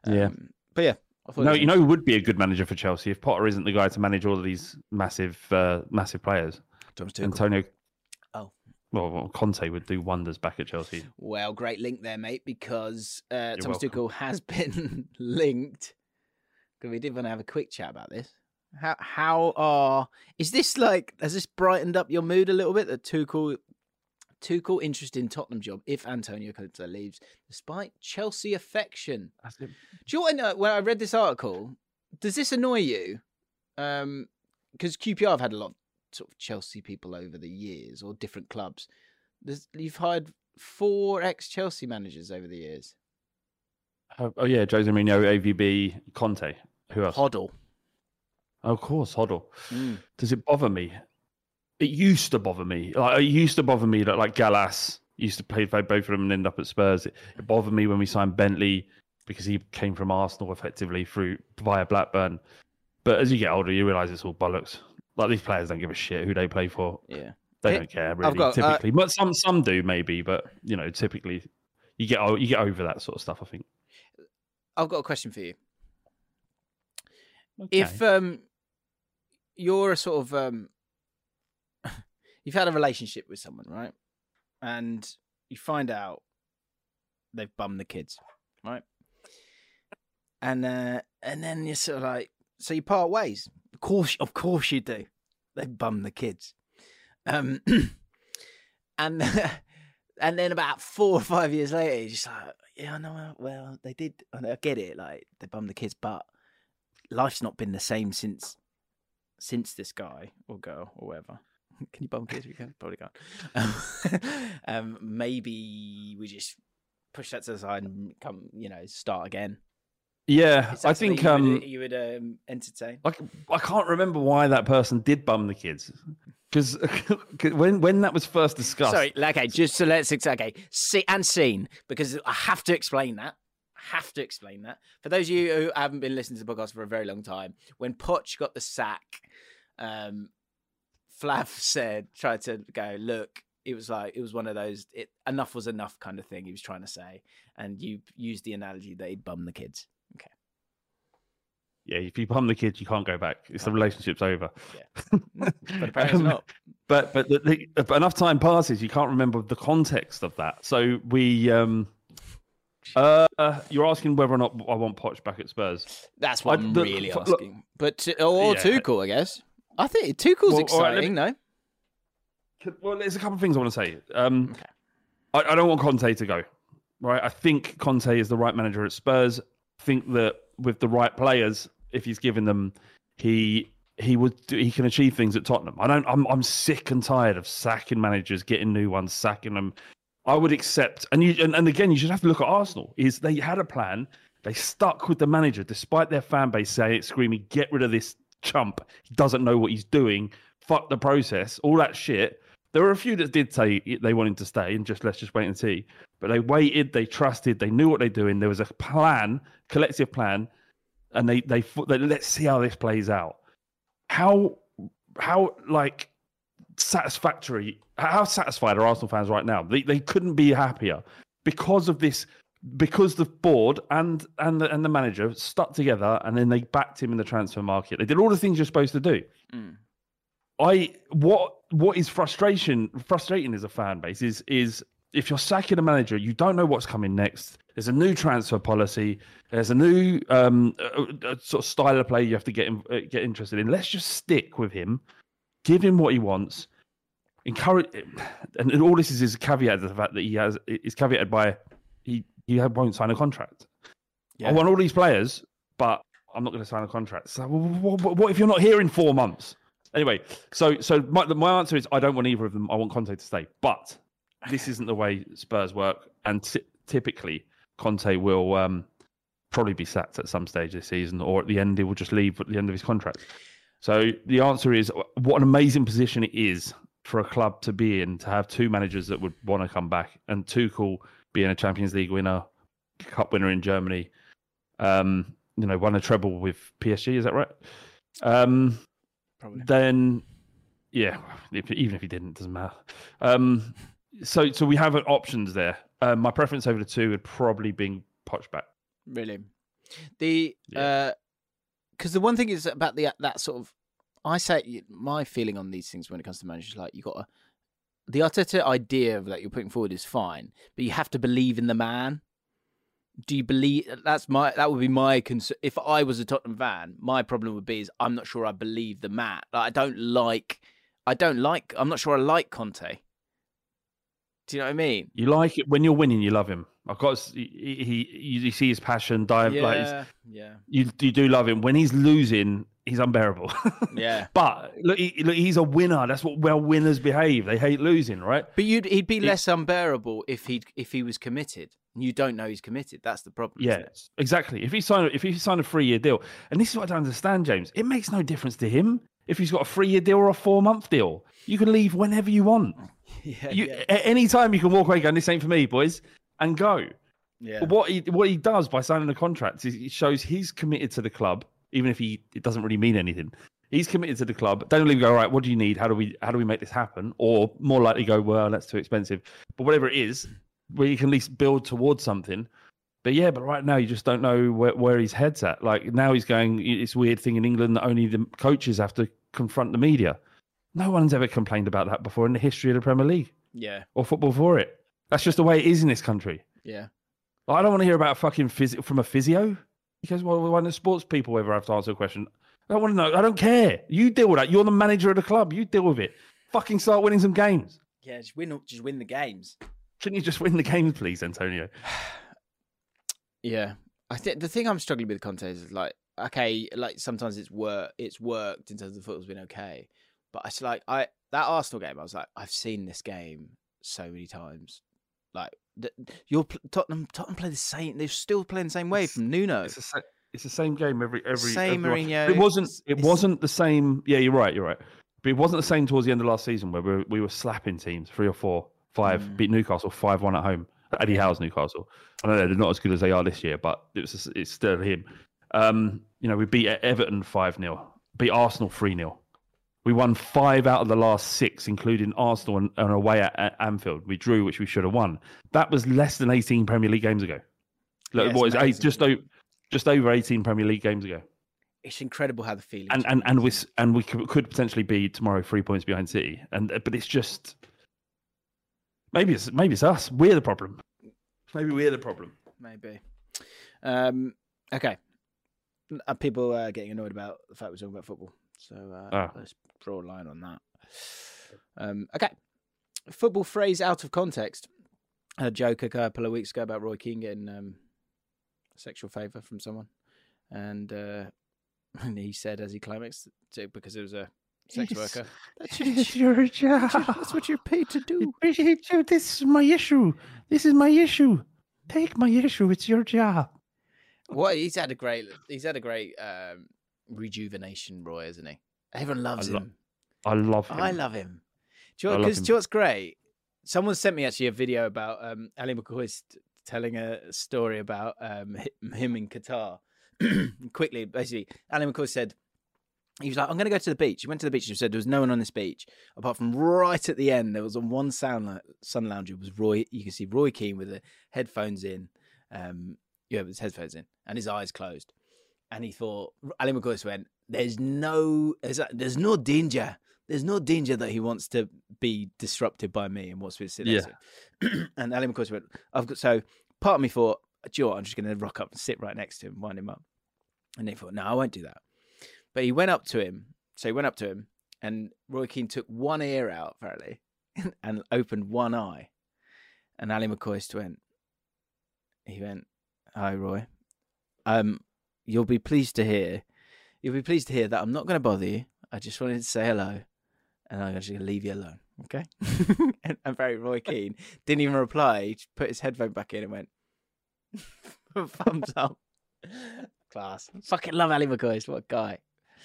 Yeah. Um, but yeah, I thought No, you know who would be a good manager for Chelsea if Potter isn't the guy to manage all of these massive, uh, massive players. Antonio. Oh. Well, well, Conte would do wonders back at Chelsea. Well, great link there, mate, because uh, You're Thomas welcome. Tuchel has been linked. Because we did want to have a quick chat about this. How how are is this like has this brightened up your mood a little bit? The Tuchel Tuchel interest in Tottenham job if Antonio Conte leaves, despite Chelsea affection. Do you want to know when I read this article? Does this annoy you? Um, because QPR have had a lot of sort of Chelsea people over the years or different clubs. There's, you've hired four ex Chelsea managers over the years. Oh, oh, yeah, Jose Mourinho, AVB, Conte. Who else? Hoddle. Oh, of course, Hoddle. Mm. Does it bother me? it used to bother me. Like, it used to bother me that like Gallas used to play for both of them and end up at Spurs. It, it bothered me when we signed Bentley because he came from Arsenal effectively through via Blackburn. But as you get older, you realise it's all bollocks. Like these players don't give a shit who they play for. Yeah. They Hey, don't care really. got, uh, typically, but some some do maybe. But you know, typically, you get you get over that sort of stuff. I think. I've got a question for you. If um, you're a sort of um, you've had a relationship with someone, right, and you find out they've bummed the kids, right, and uh, and then you're sort of like, so you part ways. Of course, of course you do. They bum the kids, um, and and then about four or five years later, you're just like, yeah, I know. Well, they did. I I get it. Like they bummed the kids, but life's not been the same since since this guy or girl or whatever. Can you bum kids? You can probably can't. Um, um, maybe we just push that to the side and come, you know, start again. Yeah, I think you um, would, you would um, entertain. I, c- I can't remember why that person did bum the kids because when when that was first discussed. Sorry, okay, just so let's okay, see and seen because I have to explain that. Have to explain that for those of you who haven't been listening to the podcast for a very long time. When Poch got the sack, um, Flav said, tried to go look. It was like it was one of those it, enough was enough kind of thing he was trying to say, and you used the analogy that he'd bum the kids. Okay, Yeah, if you bum the kids, you can't go back. It's the relationship's over. but apparently Um, not. But but the, the, but enough time passes, you can't remember the context of that. So we um uh you're asking whether or not I want Poch back at Spurs. That's what I- I'm the- really look- asking. But or Yeah. Tuchel, I guess. I think Tuchel's Well, all right, exciting, me- no? Well, there's a couple of things I want to say. Um, I, I don't want Conte to go. Right, I think Conte is the right manager at Spurs. I think that with the right players, if he's given them, he he would do, he can achieve things at Tottenham. I don't. I'm I'm sick and tired of sacking managers, getting new ones, sacking them. I would accept, and you and, and again, you should have to look at Arsenal. Is they had a plan, they stuck with the manager despite their fan base saying, screaming, "Get rid of this chump! He doesn't know what he's doing. Fuck the process, all that shit." There were a few that did say they wanted to stay and just let's just wait and see. But they waited, they trusted, they knew what they're doing. There was a plan, collective plan, and they they, that let's see how this plays out. How how like satisfactory? How satisfied are Arsenal fans right now? They they couldn't be happier because of this. Because the board and and the, and the manager stuck together, and then they backed him in the transfer market. They did all the things you're supposed to do. I what what is frustration frustrating as a fan base is is if you're sacking a manager, you don't know what's coming next. There's a new transfer policy. There's a new um, uh, uh, sort of style of play you have to get in, uh, get interested in. Let's just stick with him, give him what he wants, encourage. And, and all this is is caveat to the fact that he has is caveated by he he won't sign a contract. I want all these players, but I'm not going to sign a contract. So what, what, what if you're not here in four months? Anyway, so so my my answer is I don't want either of them. I want Conte to stay, but this isn't the way Spurs work, and ty- typically Conte will um, probably be sacked at some stage this season, or at the end he will just leave at the end of his contract. So the answer is what an amazing position it is for a club to be in to have two managers that would want to come back, and Tuchel being a Champions League winner, cup winner in Germany, um, you know, won a treble with PSG. Is that right? Um, Probably. Then, yeah, if, even if he didn't, doesn't matter. Um, so, so we have options there. Uh, my preference over the two would probably be Poch back. Really, the because the one thing is about the that sort of I say my feeling on these things when it comes to managers like you got to the Arteta idea of that you're putting forward is fine, but you have to believe in the man. Do you believe uh, that's my that would be my concern? If I was a Tottenham fan, my problem would be is I'm not sure I believe the man. Like, I don't like, I don't like. I'm not sure I like Conte. Do you know what I mean? You like it when you're winning. You love him. I've got he, he you see his passion dive like Yeah, his- yeah. you you do love him when he's losing. He's unbearable. Yeah. but look, he, look, he's a winner. That's what well winners behave. They hate losing, right? But you'd he'd be less unbearable if he if he was committed. You don't know he's committed. That's the problem. Yes, exactly. If he signed if he signed a three year deal, and this is what I don't understand, James. It makes no difference to him. if he's got a three year deal or a four month deal. You can leave whenever you want. Yeah, You, yeah. At any time you can walk away going, this ain't for me, boys, and go. yeah. But what he what he does by signing the contract is he shows he's committed to the club, even if he it doesn't really mean anything. He's committed to the club. Don't leave go, all right, what do you need? How do we how do we make this happen? Or more likely go, well, that's too expensive. But whatever it is, where you can at least build towards something. But yeah, but right now you just don't know where, where his head's at. Like now he's going, it's weird thing in England that only the coaches have to confront the media. No one's ever complained about that before in the history of the Premier League yeah, or football for it. That's just the way it is in this country. yeah. Like, I don't want to hear about fucking physio from a physio. Because well, why do sports people ever have to answer a question? I don't want to know. I don't care. You deal with that. You're the manager of the club. You deal with it. Fucking start winning some games. Yeah, just win, just win the games. Shouldn't you just win the games, please, Antonio? Yeah, I think the thing I'm struggling with Conte is like, okay, like sometimes it's work, it's worked in terms of the football's been okay, but I like I that Arsenal game, I was like, I've seen this game so many times. Like, the, you're Tottenham, Tottenham play the same. They're still playing the same way It's- from Nuno. It's the, it's the same game every every. Same every- Mourinho, It wasn't. It wasn't the same. Yeah, you're right. You're right. But it wasn't the same towards the end of last season where we were, we were slapping teams three or four, five, Mm. beat Newcastle five one at home. Eddie Howe's Newcastle. I know they're not as good as they are this year, but it was it's still him. Um, you know, we beat Everton five 0 beat Arsenal three 0 We won five out of the last six, including Arsenal and, and away at, at Anfield. We drew, which we should have won. That was less than eighteen Premier League games ago. Look, Yeah, what is eight, just over just over eighteen Premier League games ago, It's incredible how the feeling. and and and we and we could, could potentially be tomorrow three points behind City. And but it's just maybe it's maybe it's us. We're the problem. Maybe we're the problem. maybe. Um, okay. Uh, people uh, getting annoyed about the fact we're talking about football, so uh, Ah. let's draw a line on that. Um, okay. Football phrase out of context. I had a joke a couple of weeks ago about Roy Keane getting um, a sexual favour from someone, and uh, and he said as he climaxed to, because it was a sex Yes. worker. It's your job. That's what you're paid to do. This is my issue. This is my issue. Take my issue. It's your job. What he's had a great he's had a great um, rejuvenation, Roy, isn't he? Everyone loves I lo- him. I love him. I love him. Do you know love because him. do you know what's great? Someone sent me actually a video about um, Ally McCoist telling a story about um, him in Qatar. Quickly, basically, Ally McCoist said he was like, "I'm going to go to the beach." He went to the beach and said there was no one on this beach apart from right at the end. There was on one sound sun lounger was Roy. You can see Roy Keane with the headphones in. Um, yeah, with his headphones in and his eyes closed. And he thought, Ally McCoist went, "There's no, there's, there's no danger. There's no danger that he wants to be disrupted by me and wants me to sit next to him." and Ally McCoist went, "I've got." So part of me thought, "Do you know? I'm just going to rock up and sit right next to him, wind him up." And he thought, "No, I won't do that." But he went up to him. So he went up to him, and Roy Keane took one ear out apparently, and opened one eye. And Ally McCoist went. He went, "Hi, Roy. Um, you'll be pleased to hear, you'll be pleased to hear that I'm not going to bother you. I just wanted to say hello, and I'm just going to leave you alone, okay?" and, and very Roy Keane didn't even reply. He just put his headphone back in and went, "Thumbs up." Class. Fucking love Ally McCoist. What a guy.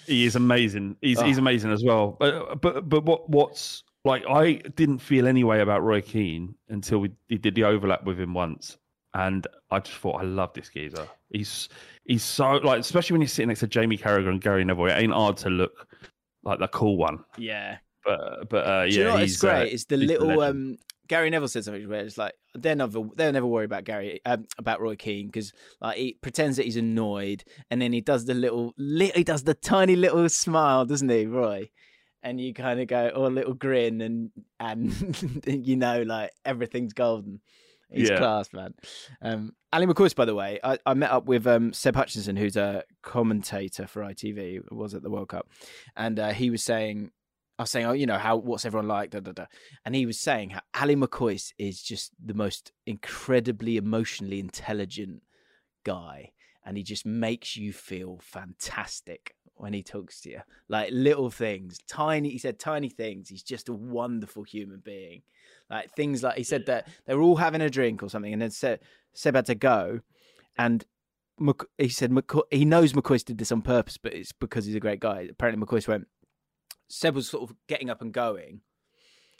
He is amazing. He's he's Oh. amazing as well. But but but what what's like I didn't feel any way about Roy Keane until we, we did the overlap with him once, and I just thought I love this geezer. He's he's so like especially when you're sitting next to Jamie Carragher and Gary Neville. It ain't hard to look like the cool one. Yeah. But but uh, yeah, Do you know what's he's, uh, great? it's the little legend. um Gary Neville said something where it's like they're never they'll never worry about Gary um, about Roy Keane because like he pretends that he's annoyed and then he does the little li- he does the tiny little smile, doesn't he, Roy? And you kind of go or a little grin and and you know like everything's golden. He's Yeah. class, man. Um, Ally McCoist, by the way, I, I met up with um, Seb Hutchinson, who's a commentator for ITV, was at the World Cup, and uh, he was saying I was saying, oh, you know, how what's everyone like? Da, da, da. And he was saying how Ally McCoist is just the most incredibly emotionally intelligent guy, and he just makes you feel fantastic when he talks to you. Like little things, tiny. He said tiny things. He's just a wonderful human being. Like things like he said that they were all having a drink or something, and then Seb, Seb had to go, and Mc, he said McCoist, he knows McCoist did this on purpose, but it's because he's a great guy. Apparently, McCoist went Seb was sort of getting up and going,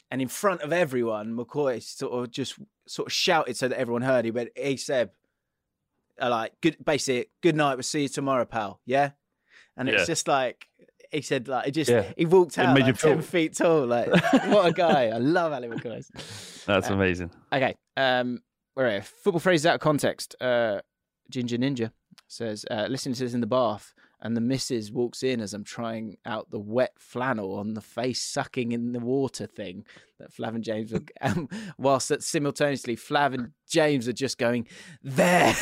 and in front of everyone, McCoist sort of just sort of shouted so that everyone heard. He went, "Hey Seb, uh, like good, basically, good night. We'll see you tomorrow, pal. Yeah." And it's Yeah. just like he said, like it just Yeah. he walked out like ten feet tall. Like what a guy! I love Ally McCoist. That's Uh, amazing. Okay. Um, where football phrases out of context. Uh, Ginger Ninja says, uh, listening to this in the bath, and the missus walks in as I'm trying out the wet flannel on the face sucking in the water thing that Flav and James were, um, whilst that simultaneously Flav and James are just going, there,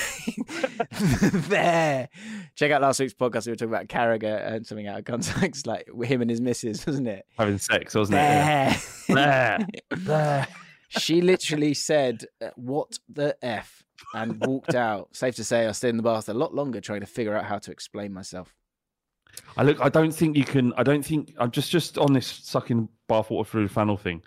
there. Check out last week's podcast. We were talking about Carragher and something out of context, like him and his missus, wasn't it? Having sex, wasn't it? Yeah. There. There. There. She literally said, uh, "What the f," and walked out. Safe to say, I stayed in the bath a lot longer trying to figure out how to explain myself. I look. I don't think you can. I don't think. I'm just just on this sucking bathwater through the funnel thing.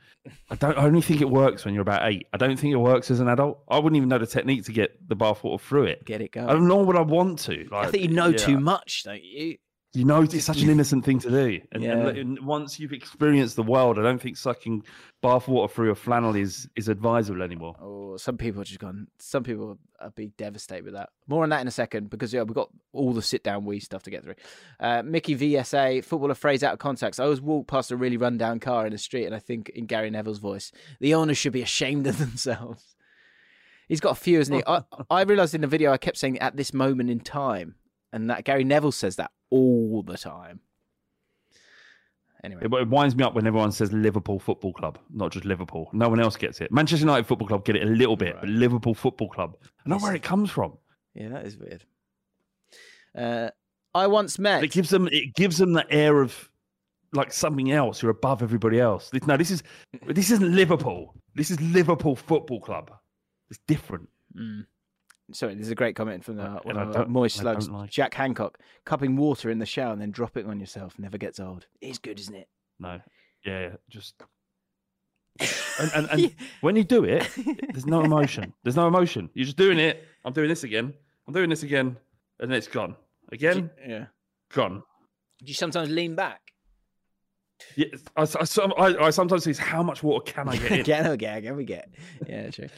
I don't. I only think it works when you're about eight. I don't think it works as an adult. I wouldn't even know the technique to get the bathwater through it. Get it going. I don't know what I want to. I think you know yeah. too much, don't you? You know, it's such an innocent thing to do. And, Yeah. and, once you've experienced the world, I don't think sucking bathwater through a flannel is is advisable anymore. Or some people are just gone. Some people are be devastated with that. More on that in a second because yeah, we've got all the sit down wee stuff to get through. Uh, Mickey VSA footballer phrase out of context. I always walk past a really run down car in the street, and I think in Gary Neville's voice, the owners should be ashamed of themselves. He's got a few, isn't he? I, I realized in the video I kept saying at this moment in time, and that Gary Neville says that all the time. Anyway, It, it winds me up when everyone says Liverpool Football Club, not just Liverpool. No one else gets it. Manchester United Football Club get it a little bit, but Liverpool Football Club, I know where it comes from. yeah, that is weird. Uh, I once met. It gives them it gives them the air of like something else. You're above everybody else. This- No, this is this isn't Liverpool. This is Liverpool Football Club. It's different. Mm. Sorry, there's a great comment from the, uh, one of uh, our Moist Slugs. like. Jack Hancock. Cupping water in the shower and then dropping on yourself never gets old. It is good, isn't it? No, yeah, yeah, just. And, and, and when you do it, there's no emotion. There's no emotion. You're just doing it. I'm doing this again. I'm doing this again, and then it's gone again. Yeah. Gone. Do you sometimes lean back? Yeah, I, I, I, I sometimes think, how much water can I get in? Get no gag, we get. Yeah, true.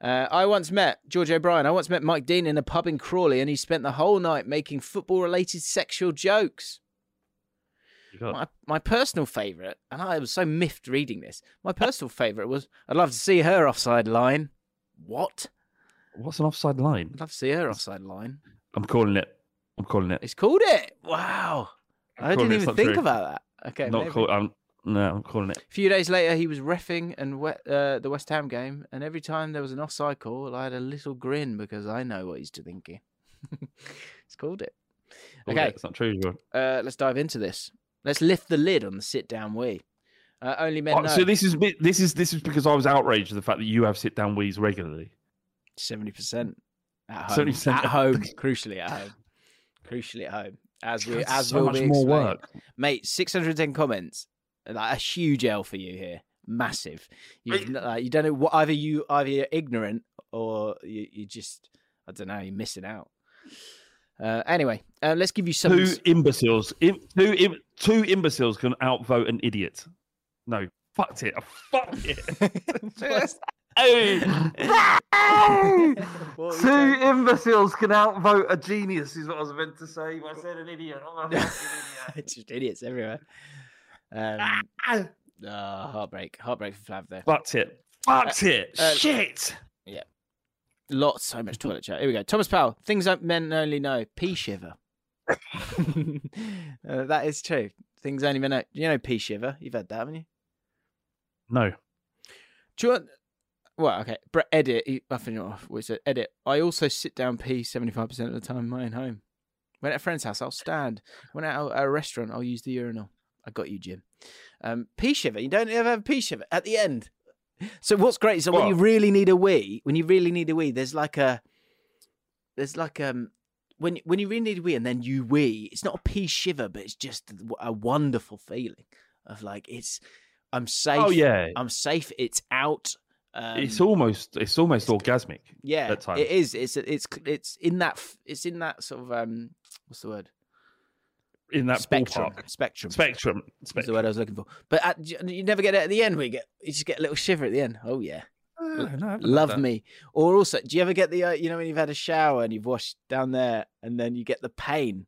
Uh, I once met George O'Brien. I once met Mike Dean in a pub in Crawley, and he spent the whole night making football-related sexual jokes. My, my personal favourite, and I was so miffed reading this. My personal favourite was, "I'd love to see her offside line." What? What's an offside line? I'd love to see her offside line. I'm calling it. I'm calling it. It's called it. Wow. I calling didn't even think true. about that. Okay, Not call, I'm, no, I'm calling it. A few days later, he was refing and we- uh, the West Ham game, and every time there was an offside call, I had a little grin because I know what he's thinking. it's called it. Called okay, it. It's not true. Uh, let's dive into this. Let's lift the lid on the sit-down wee. Uh, only men Oh, know. so this is this is this is because I was outraged at the fact that you have sit down wees regularly. Seventy percent at home. 70% at home, crucially at home, crucially at home. As we That's as so will much be more work. mate. Six hundred ten comments, like a huge L for you here, massive. You uh, you don't know what either you either you're ignorant or you you just I don't know you're missing out. Uh, anyway, uh, let's give you some. Two imbeciles. Im, two im, two imbeciles can outvote an idiot. No, fucked it. I fucked it. Hey. What were you Two imbeciles can outvote a genius, is what I was meant to say. But I said an idiot. I'm a fucking idiot. it's just idiots everywhere. Um, ah, heartbreak, heartbreak for Flav there. Fucked it. Fucked it. uh, Shit. Yeah. Lots, so much toilet chat. Here we go. Thomas Powell. Things that men only know. Pee shiver. uh, that is true. Things only men know. You know pee shiver. You've had that, haven't you? No. Do you want? Well, okay. Brett, edit. think off. What said? Edit. I also sit down pee seventy five percent of the time in my own home. When at a friend's house, I'll stand. When at a restaurant, I'll use the urinal. I got you, Jim. Um, pee shiver. You don't ever have a pee shiver at the end. So what's great is that when you really need a wee, when you really need a wee, there's like a, there's like um, when when you really need a wee and then you wee, it's not a pee shiver, but it's just a wonderful feeling of like it's, I'm safe. Oh yeah. I'm safe. It's out. Um, it's almost it's almost orgasmic. yeah, at times. it is. It's it's it's in that it's in that sort of um what's the word? in that spectrum. ballpark. Spectrum. Spectrum. That's the word I was looking for. But at, you never get it at the end. We get you just get a little shiver at the end. Oh yeah, Ah, no, I haven't had love me. Or also, do you ever get the uh, you know when you've had a shower and you've washed down there and then you get the pain?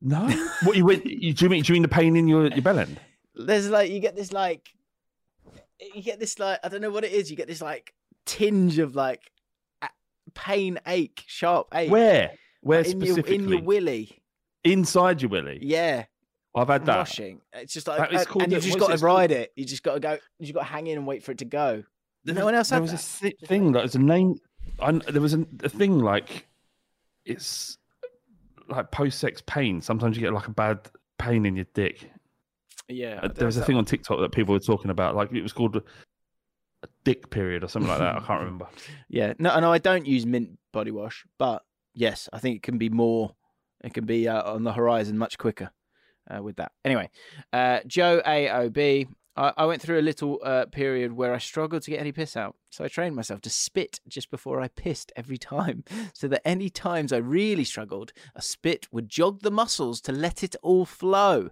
No. what you? You, do you mean? Do you mean the pain in your your bell end? There's like you get this like you get this like I don't know what it is. You get this like tinge of like pain, ache, sharp ache. Where? Where in your specifically? in your willy? Inside your willy. Yeah, I've had that. washing. It's just like That and- you just got to ride called? it. You just got to go. You just got to hang in and wait for it to go. There No was- one else There was that. a thing. Like, there's a name. I, there was a, a thing like it's like post-sex pain. Sometimes you get like a bad pain in your dick. Yeah, Uh, there was a thing on TikTok that people were talking about. Like it was called a, dick period or something like that. I can't remember. Yeah, no, no, I don't use mint body wash, but yes, I think it can be more. It can be uh, on the horizon much quicker uh, with that. Anyway, uh, Joe AOB. I, I went through a little uh, period where I struggled to get any piss out, so I trained myself to spit just before I pissed every time, so that any times I really struggled, a spit would jog the muscles to let it all flow.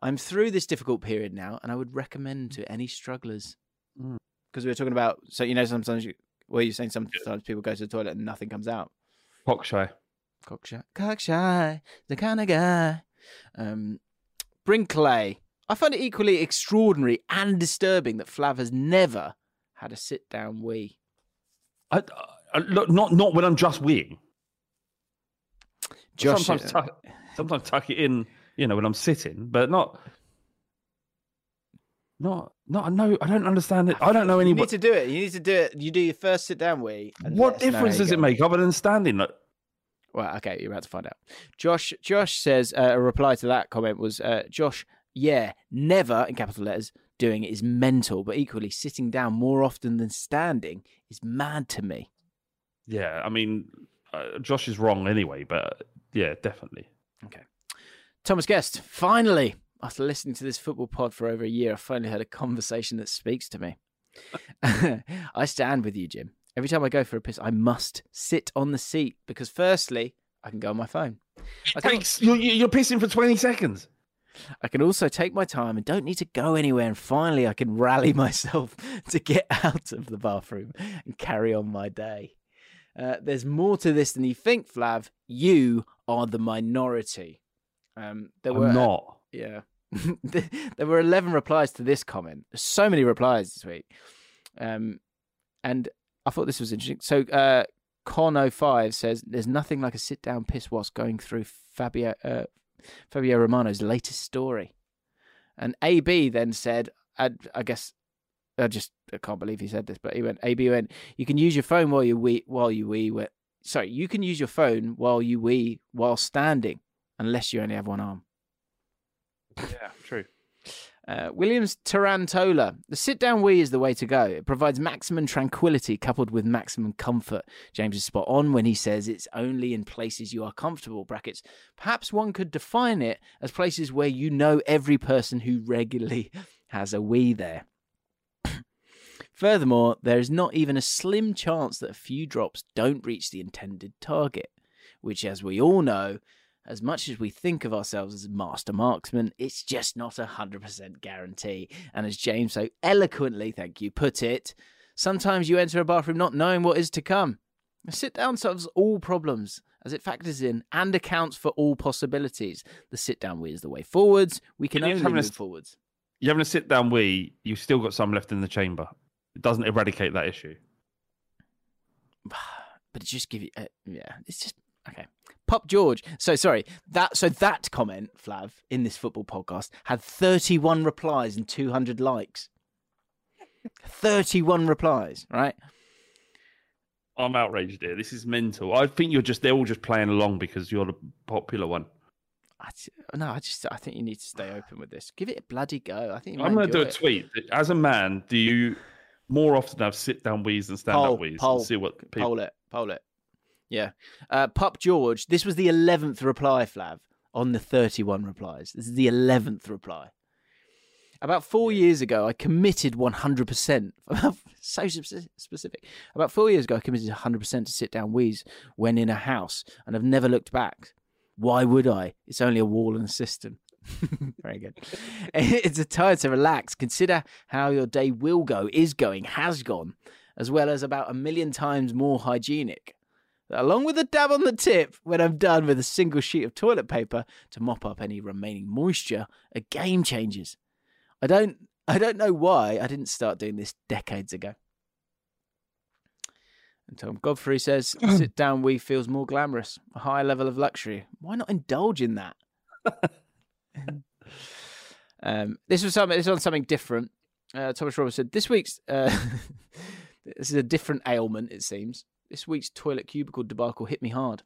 I'm through this difficult period now, and I would recommend to any strugglers Mm. because we were talking about. So you know, sometimes you, well, you're saying sometimes people go to the toilet and nothing comes out. Cock shy. Cockshy, cockshy, the kind of guy. Um, Brinkley. I find it equally extraordinary and disturbing that Flav has never had a sit down wee. I, I, look, not not when I'm just weeing. Josh, sometimes uh, tuck, sometimes tuck it in, you know, when I'm sitting, but not. Not, not. No, I don't understand it. I don't know anybody you need to do it. You need to do it. You do your first sit down wee. What know difference does it make other than standing? Like, Well, okay, you're about to find out. Josh, Josh says uh, a reply to that comment was, uh, Josh, yeah, never in capital letters doing it is mental, but equally sitting down more often than standing is mad to me. yeah, I mean, uh, Josh is wrong anyway, but yeah, definitely. Okay. Thomas Guest, finally, after listening to this football pod for over a year, I finally had a conversation that speaks to me. I stand with you, Jim. Every time I go for a piss, I must sit on the seat because, firstly, I can go on my phone. I can, Takes, you're, you're pissing for 20 seconds. I can also take my time and don't need to go anywhere. And finally, I can rally myself to get out of the bathroom and carry on my day. Uh, there's more to this than you think, Flav. You are the minority. Um, there were I'm not. yeah. there were 11 replies to this comment. So many replies this week. Um, and I thought this was interesting. So, uh, Con05 says there's nothing like a sit down piss whilst going through Fabio, uh, Fabio Romano's latest story. And AB then said, I, I guess, I just I can't believe he said this, but he went, AB went, you can use your phone while you wee, while you wee, sorry, you can use your phone while you wee while standing, unless you only have one arm. Yeah, true. Uh, Williams Tarantola. The sit down wee is the way to go. It provides maximum tranquility coupled with maximum comfort. James is spot on when he says it's only in places you are comfortable. Brackets. Perhaps one could define it as places where you know every person who regularly has a wee there. Furthermore, there is not even a slim chance that a few drops don't reach the intended target, which, as we all know, as much as we think of ourselves as master marksmen, it's just not a 100% guarantee. And as James so eloquently, thank you, put it, sometimes you enter a bathroom not knowing what is to come. A sit down solves all problems as it factors in and accounts for all possibilities. The sit down wee is the way forwards. We can only a move s- forwards. You're having a sit down we, you've still got some left in the chamber. It doesn't eradicate that issue. but it just give you uh, yeah it's just okay pop george so sorry that so that comment flav in this football podcast had 31 replies and 200 likes 31 replies right I'm outraged here. This is mental. I think you're just, they're all just playing along because you're the popular one. I, no i just i think you need to stay open with this give it a bloody go i think I'm going to do a it. tweet. As a man, do you more often have sit down wheeze than stand poll, up wheeze? poll, and see what people. poll it poll it yeah uh pop george this was the 11th reply flav on the 31 replies this is the 11th reply About four years ago, I committed 100%. so specific. About four years ago, I committed 100% to sit down wheeze when in a house, and I've never looked back. Why would I? It's only a wall and a cistern. Very good. It's a time to relax. Consider how your day will go, is going, has gone, as well as about a million times more hygienic. Along with a dab on the tip when I'm done with a single sheet of toilet paper to mop up any remaining moisture, are game changers. I don't I don't know why I didn't start doing this decades ago. And Tom Godfrey says, sit down we feels more glamorous, a higher level of luxury. Why not indulge in that? um, this was something. This was on something different. Uh, Thomas Roberts said this week's. Uh, this is a different ailment. It seems this week's toilet cubicle debacle hit me hard.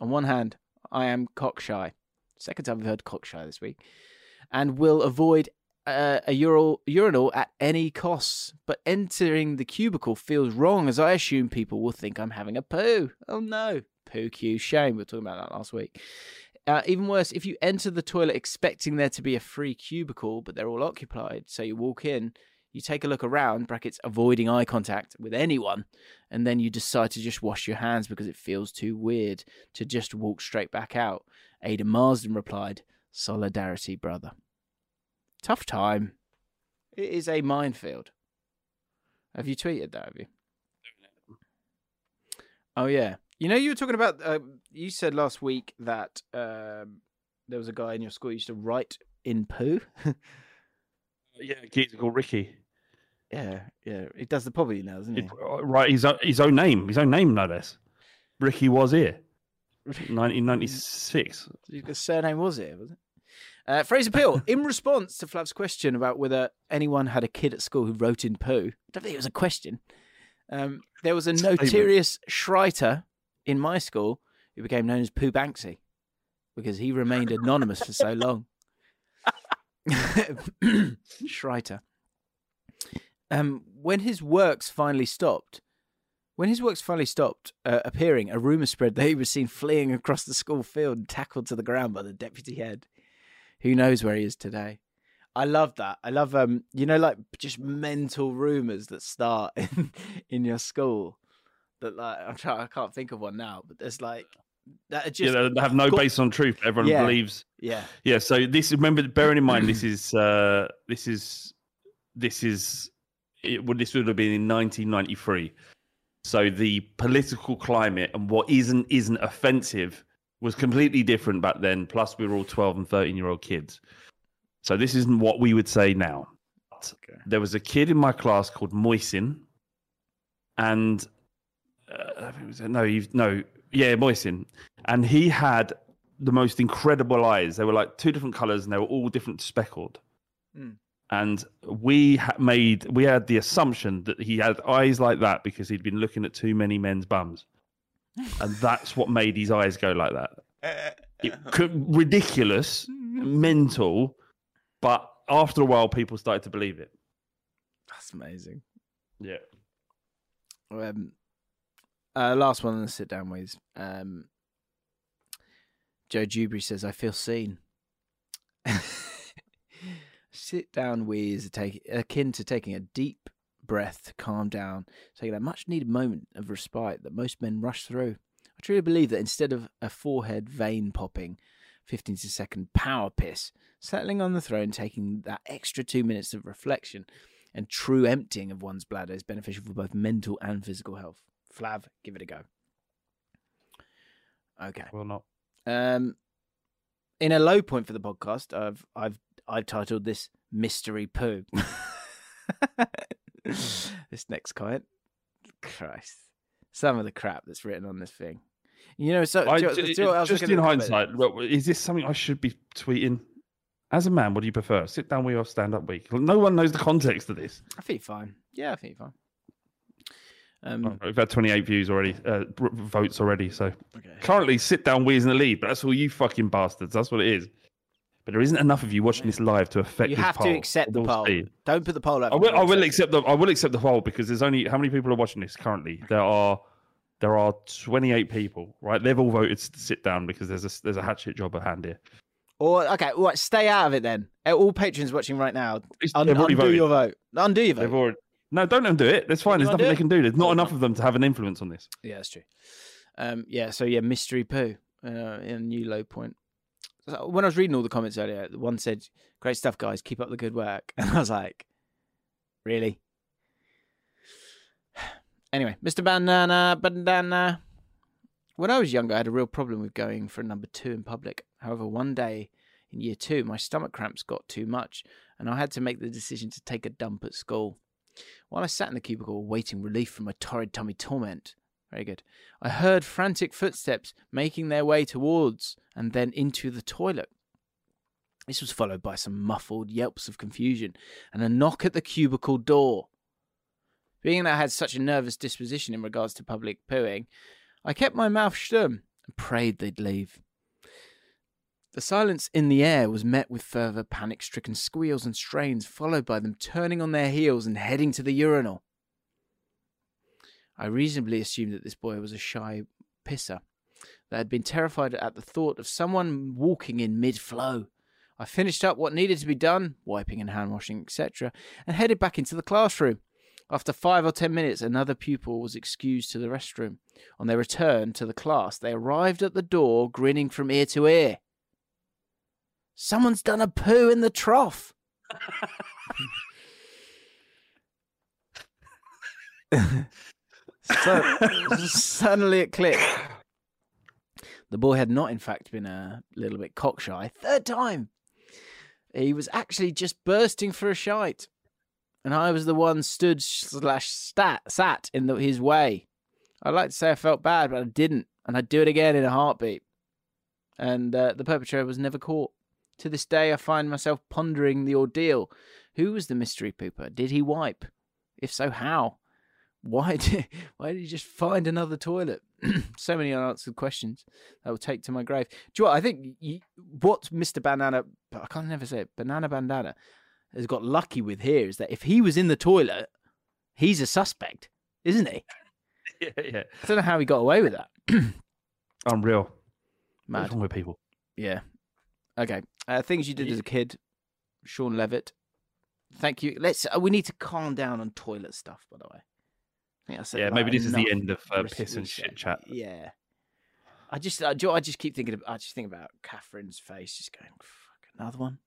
On one hand, I am cockshy. Second time I've heard cockshy this week, and will avoid uh, a urinal, urinal at any costs. But entering the cubicle feels wrong, as I assume people will think I'm having a poo. Oh no, poo cue shame. We were talking about that last week. Uh, even worse, if you enter the toilet expecting there to be a free cubicle, but they're all occupied, so you walk in, you take a look around, brackets, avoiding eye contact with anyone, and then you decide to just wash your hands because it feels too weird to just walk straight back out. Ada Marsden replied, Solidarity, brother. Tough time. It is a minefield. Have you tweeted that, have you? Oh, yeah. You know, you were talking about. Uh, you said last week that um, there was a guy in your school who used to write in poo. yeah, a called Ricky. Yeah, yeah. He does the probably now, doesn't he? It- right, his own, his own name, his own name, no less. Ricky was here, 1996. His surname was it, was it? Uh, Fraser Peel, in response to Flav's question about whether anyone had a kid at school who wrote in poo, I don't think it was a question. Um, there was a notorious Schreiter in my school who became known as Poo Banksy because he remained anonymous for so long. Schreiter. Um, when his works finally stopped, when his works finally stopped uh, appearing, a rumor spread that he was seen fleeing across the school field and tackled to the ground by the deputy head. Who knows where he is today? I love that. I love um, you know, like just mental rumors that start in, in your school. That like I'm trying, I can't think of one now, but there's like that just yeah, they have no base on truth. Everyone Yeah. believes. Yeah, Yeah. So this, remember, bearing in mind, this is uh, this is this is it, well, this would have been in 1993. So the political climate and what isn't isn't offensive was completely different back then. Plus, we were all 12 and 13 year old kids. So this isn't what we would say now. But There was a kid in my class called Moisin, and uh, it was, no, no, yeah, Moisin, and he had the most incredible eyes. They were like two different colors, and they were all different speckled. Mm. And we ha- made we had the assumption that he had eyes like that because he'd been looking at too many men's bums, and that's what made his eyes go like that. It could, ridiculous, mental, but after a while, people started to believe it. that's amazing. Yeah. Um, uh, last one on the sit down ways. Um, Joe Dewberry says, "I feel seen." sit down wee is a take, akin to taking a deep breath to calm down, taking that much needed moment of respite that most men rush through. I truly believe that instead of a forehead vein popping, 15 second power piss, settling on the throne, taking that extra two minutes of reflection and true emptying of one's bladder is beneficial for both mental and physical health. Flav, give it a go. Okay. Will not. Um, in a low point for the podcast, I've I've I've titled this "Mystery Poo." this next comment, Christ, some of the crap that's written on this thing. You know, so I, do you- do what just in at the comment? hindsight, look, is this something I should be tweeting? As a man, what do you prefer? Sit down week or stand up week? No one knows the context of this. I think fine. Yeah, I think fine. Um, Oh, We've had 28 views already, uh, votes already. So okay. currently, sit down we is in the lead, but that's all you fucking bastards. That's what it is. But there isn't enough of you watching this live to affect. You have to accept the poll. see. Don't put the poll up. I will. I will accept the. I will accept the poll because there's only how many people are watching this currently. There are, there are 28 people. Right, they've all voted to sit down because there's a there's a hatchet job at hand here. Or okay, right, stay out of it then. Uh, All patrons watching right now, un- undo voted. your vote. Undo your vote. They've already. No, don't undo it. That's fine. There's nothing they can do. There's not Oh, enough of them to have an influence on this. Yeah, that's true. Um, yeah, so yeah, mystery poo. uh, in a new low point. When I was reading all the comments earlier, one said, "Great stuff, guys. Keep up the good work." And I was like, "Really?" Anyway, Mr. Banana, Bandana. When I was younger, I had a real problem with going for a number two in public. However, one day in year two, my stomach cramps got too much, and I had to make the decision to take a dump at school. While I sat in the cubicle awaiting relief from my torrid tummy torment, very good, I heard frantic footsteps making their way towards and then into the toilet. This was followed by some muffled yelps of confusion and a knock at the cubicle door. Being that I had such a nervous disposition in regards to public pooing, I kept my mouth shut and prayed they'd leave. The silence in the air was met with further panic stricken squeals and strains, followed by them turning on their heels and heading to the urinal. I reasonably assumed that this boy was a shy pisser that had been terrified at the thought of someone walking in mid flow. I finished up what needed to be done, wiping and hand washing, etc., and headed back into the classroom. After five or ten minutes, another pupil was excused to the restroom. On their return to the class, they arrived at the door grinning from ear to ear. Someone's done a poo in the trough. so suddenly it clicked. The boy had not, in fact, been a little bit cockshy. Third time. He was actually just bursting for a shite. And I was the one stood slash sat in the, his way. I'd like to say I felt bad, but I didn't. And I'd do it again in a heartbeat. And uh, the perpetrator was never caught. To this day, I find myself pondering the ordeal. Who was the mystery pooper? Did he wipe? If so, how? Why did why did he just find another toilet? so many unanswered questions that will take to my grave. Do you know what? I think you, what Mr. Banana, I can't never say it, Banana Bandana, has got lucky with here is that if he was in the toilet, he's a suspect, isn't he? Yeah, yeah. I don't know how he got away with that. Unreal. Mad. What's wrong with people? Yeah. Okay. Uh, things you did as a kid, Sean Levitt. Thank you. Let's. Uh, we need to calm down on toilet stuff. By the way. I think I said Yeah, like maybe this is the end of uh, piss and shit chat. Yeah. I just, I, do you know what I just keep thinking. Of, I just think about Catherine's face, just going, "Fuck, another one."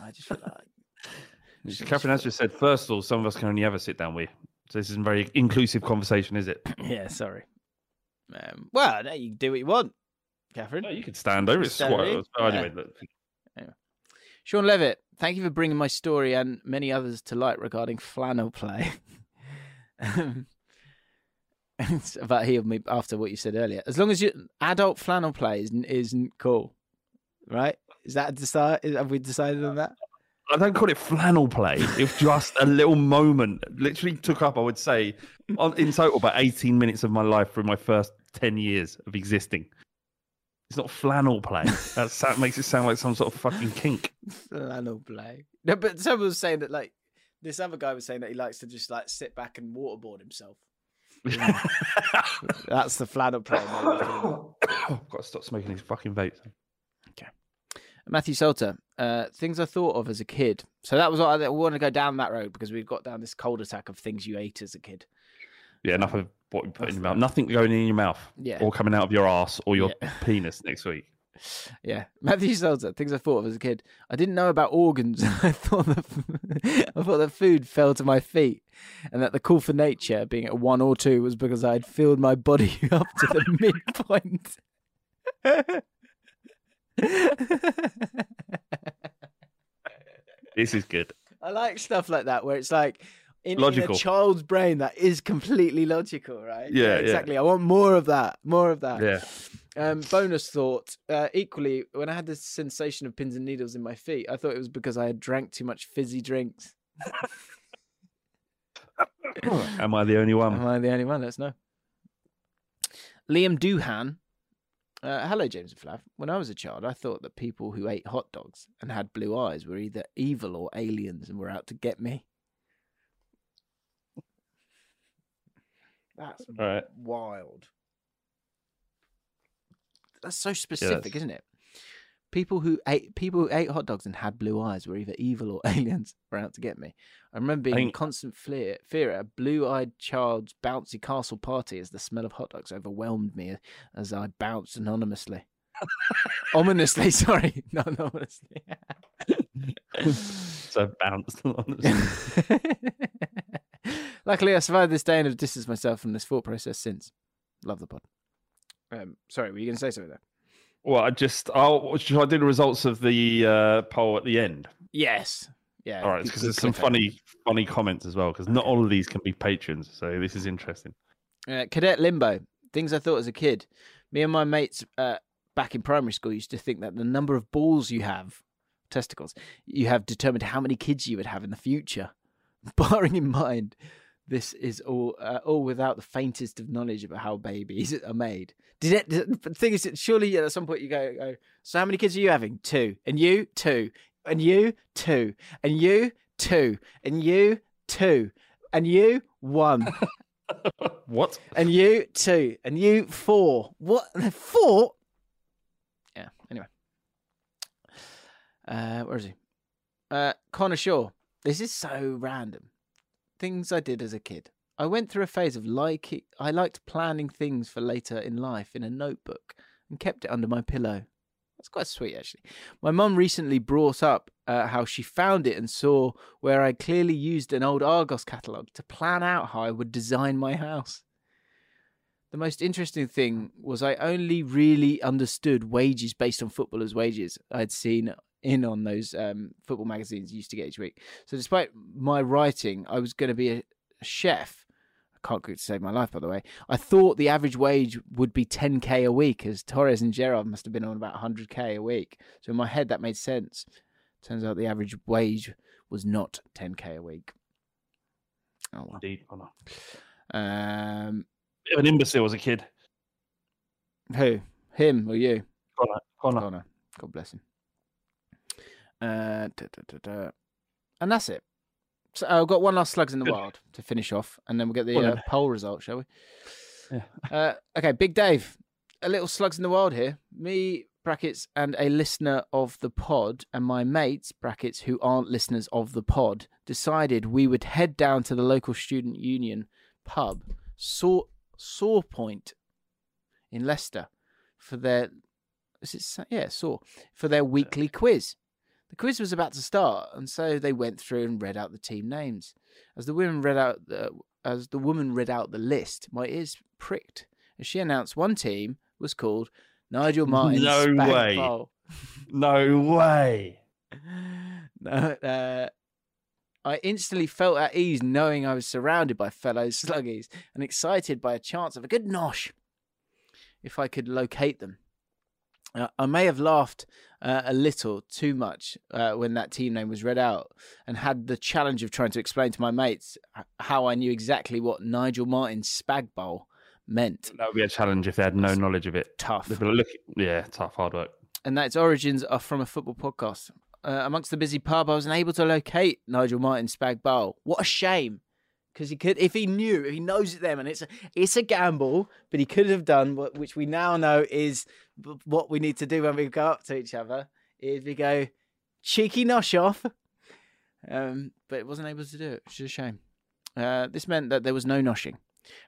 I just feel like. Catherine has just said, first of all, some of us can only ever sit down with. So this isn't very inclusive conversation, is it? yeah, sorry. Um, well, no, you can do what you want, Catherine. No, you could stand over it. Stand Squat. over. Anyway, Yeah. look. Sean Levitt, thank you for bringing my story and many others to light regarding flannel play. It's about healed me after what you said earlier. As long as you adult flannel play isn't, isn't cool, right? Is that decide? Have we decided on that? I don't call it flannel play. It's just a little moment. Literally took up, I would say, on, in total, about 18 minutes of my life through my first 10 years of existing. It's not flannel play. That sound, makes it sound like some sort of fucking kink. Flannel play. No, but someone was saying that like this other guy was saying that he likes to just like sit back and waterboard himself. That's the flannel play. Got to stop smoking these fucking vapes. Okay. Matthew Salter, uh, things I thought of as a kid. So that was what I, I want to go down that road because we've got down this cul-de-sac of things you ate as a kid. Yeah, enough of what you put in your mouth. Nothing going in your mouth. Yeah. Or coming out of your ass or your Yeah. penis next week. Yeah, Matthew Salter, things I thought of as a kid. I didn't know about organs. I thought the I thought the food fell to my feet, and that the call for nature, being at one or two, was because I had filled my body up to the midpoint. This is good. I like stuff like that where it's like in, in a child's brain that is completely logical, right? Yeah, yeah. exactly. I want more of that. More of that. Yeah. Um, bonus thought. Uh, equally, when I had this sensation of pins and needles in my feet, I thought it was because I had drank too much fizzy drinks. Am I the only one? Am I the only one? Let's know. Liam Doohan. Uh, hello, James and Flav. When I was a child, I thought that people who ate hot dogs and had blue eyes were either evil or aliens and were out to get me. That's All right. wild. That's so specific, that's- isn't it? People who ate people who ate hot dogs and had blue eyes were either evil or aliens were out to get me. I remember being in think- constant fear, fear at a blue-eyed child's bouncy castle party as the smell of hot dogs overwhelmed me as I bounced anonymously. Ominously, sorry, not anonymously. So bounced on it. Luckily, I survived this day and have distanced myself from this thought process since. Love the pod. Um, sorry, were you going to say something there? Well, I just I'll should I do the results of the uh, poll at the end? Yes. Yeah. All right, because there's some cliffhanger. funny funny comments as well. Because not all of these can be patrons, so this is interesting. Uh, Cadet Limbo. Things I thought as a kid. Me and my mates uh, back in primary school used to think that the number of balls you have, testicles, you have determined how many kids you would have in the future. Barring in mind, this is all uh, all without the faintest of knowledge about how babies are made. Did it? did- the thing is, that surely at some point you go, go, so how many kids are you having? Two, and you two, and you two, and you two, and you two, and you one. What? And you two. And you four. What? Four? Yeah, anyway. Uh, where is he? Uh, Connor Shaw. This is so random. Things I did as a kid. I went through a phase of liking. I liked planning things for later in life in a notebook and kept it under my pillow. That's quite sweet, actually. My mum recently brought up uh, how she found it and saw where I clearly used an old Argos catalogue to plan out how I would design my house. The most interesting thing was I only really understood wages based on footballers' wages I'd seen in on those um, football magazines you used to get each week. So, despite my writing, I was going to be a, a chef. I can't cook to save my life, by the way. I thought the average wage would be 10k a week, as Torres and Gerrard must have been on about 100k a week. So, in my head, that made sense. Turns out the average wage was not 10k a week. Oh, well. Indeed, Connor. Um, Bit of an imbecile as a kid. who? Him or you? Connor. Connor. Connor. God bless him. Uh, da, da, da. And that's it. So I've got one last slugs in the Good. wild to finish off, and then we'll get the on uh, poll result, shall we? Yeah. Uh, okay, Big Dave. A little slugs in the wild here. Me brackets and a listener of the pod, and my mates brackets who aren't listeners of the pod, decided we would head down to the local student union pub, Saw Saw Point, in Leicester, for their is it yeah Saw for their weekly quiz. The quiz was about to start, and so they went through and read out the team names. As the woman read out the as the woman read out the list, my ears pricked as she announced one team was called Nigel Martyn's No Spag way. Bowl. No way. No, uh, I instantly felt at ease knowing I was surrounded by fellow sluggies and excited by a chance of a good nosh if I could locate them. Uh, I may have laughed uh, a little too much uh, when that team name was read out and had the challenge of trying to explain to my mates how I knew exactly what Nigel Martyn's Spag Bowl meant. That would be a challenge if they had no knowledge of it. Tough. They'd be like, look, yeah, tough, hard work. and that its origins are from a football podcast. Uh, amongst the busy pub, I was unable to locate Nigel Martyn's Spag Bowl. What a shame! Because he could, if he knew, if he knows it them, and it's a, it's a gamble, but he could have done what, which we now know is what we need to do when we go up to each other. Is we go cheeky nosh off, um, but it wasn't able to do it, which is a shame. Uh, this meant that there was no noshing.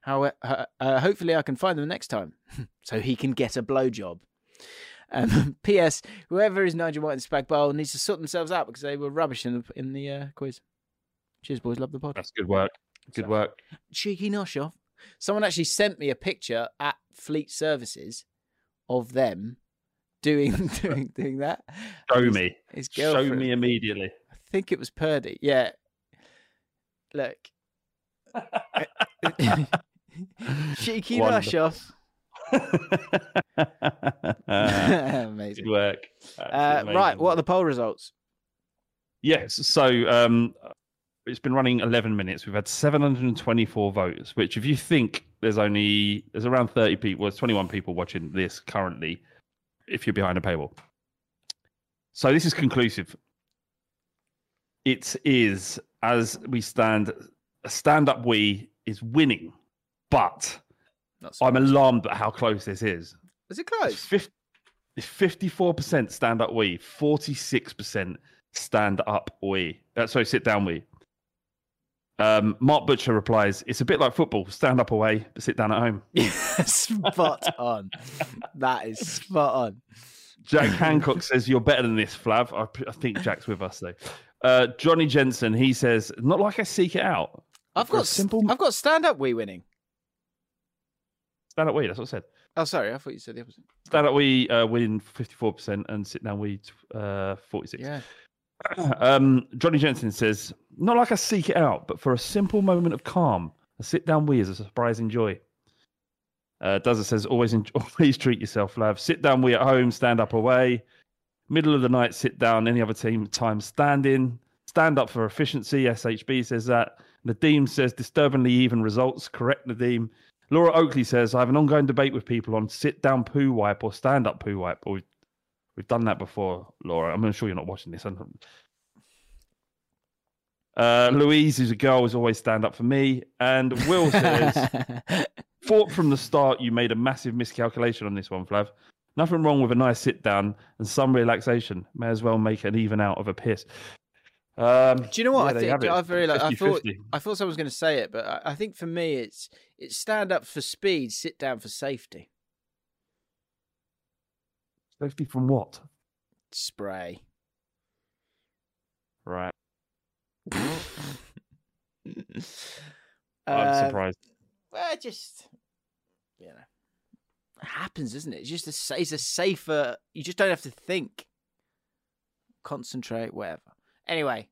However, uh, uh, hopefully I can find them next time, so he can get a blowjob. Um, P.S. Whoever is Nigel Martyn's Spag Bowl needs to sort themselves out because they were rubbish in the in the uh, quiz. Cheers, boys. Love the pod. That's good work. Good work. Cheeky nosh off. Someone actually sent me a picture at Fleet Services of them doing doing doing that. Show His- me. His Show me immediately. I think it was Purdy. Yeah. Look. Cheeky nosh off. Amazing. Good work. Uh, right. What are the poll results? Yes. So um, it's been running 11 minutes. We've had 724 votes, which if you think there's only there's around 30 people, there's 21 people watching this currently, if you're behind a paywall. So this is conclusive. It is as we stand. A stand-up we is winning, but I'm alarmed at how close this is. Is it close? 50, It's 54% stand up we, 46% stand up we. Uh, sorry, sit down we. Um, Mark Butcher replies, "It's a bit like football: stand up away, but sit down at home." spot on. That is spot on. Jack Hancock says, "You're better than this, Flav." I, I think Jack's with us though. Uh, Johnny Jensen, he says, "Not like I seek it out." I've got simple I've got stand up we winning. stand up we. That's what I said. Oh, sorry, I thought you said the opposite. Stand up we uh, win 54% and sit down we uh, 46. Yeah. Um, Johnny Jensen says, "Not like I seek it out, but for a simple moment of calm, a sit down wee is a surprising joy." Uh, Dozer says, "Always, enjoy, always treat yourself, love. Sit down wee at home, stand up away. Middle of the night, sit down. Any other team time, standing. Stand up for efficiency." SHB says that. Nadeem says, "Disturbingly even results." Correct, Nadeem. Laura Oakley says, "I have an ongoing debate with people on sit down poo wipe or stand up poo wipe." Or We've done that before, Laura. I'm sure you're not watching this. Uh, Louise, who's a girl, is always stand up for me. And Will says, thought from the start you made a massive miscalculation on this one, Flav. Nothing wrong with a nice sit down and some relaxation. May as well make an even out of a piss. Um, Do you know what yeah, I think? I very like. I thought 50-50. I thought someone was going to say it, but I, I think for me, it's it's stand up for speed, sit down for safety. Safety from what? Spray. Right. I'm Uh, surprised. Well, it just you know, it happens, isn't it? It's just a, it's a safer. You just don't have to think, concentrate, whatever. Anyway,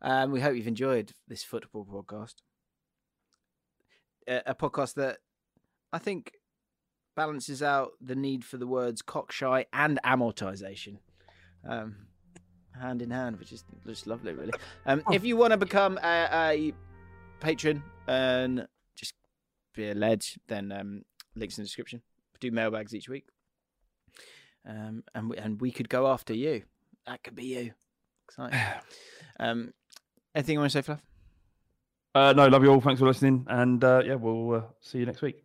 um, we hope you've enjoyed this football podcast. A, a podcast that I think balances out the need for the words cockshy and amortization. Um, hand in hand, which is just lovely, really. Um, if you want to become a, a patron and just be a ledge, then um, links in the description. We do mailbags each week, um, and we, and we could go after you. That could be you. Exciting. um, anything you want to say, Flav? Uh, no, love you all. Thanks for listening. And uh, yeah, we'll uh, see you next week.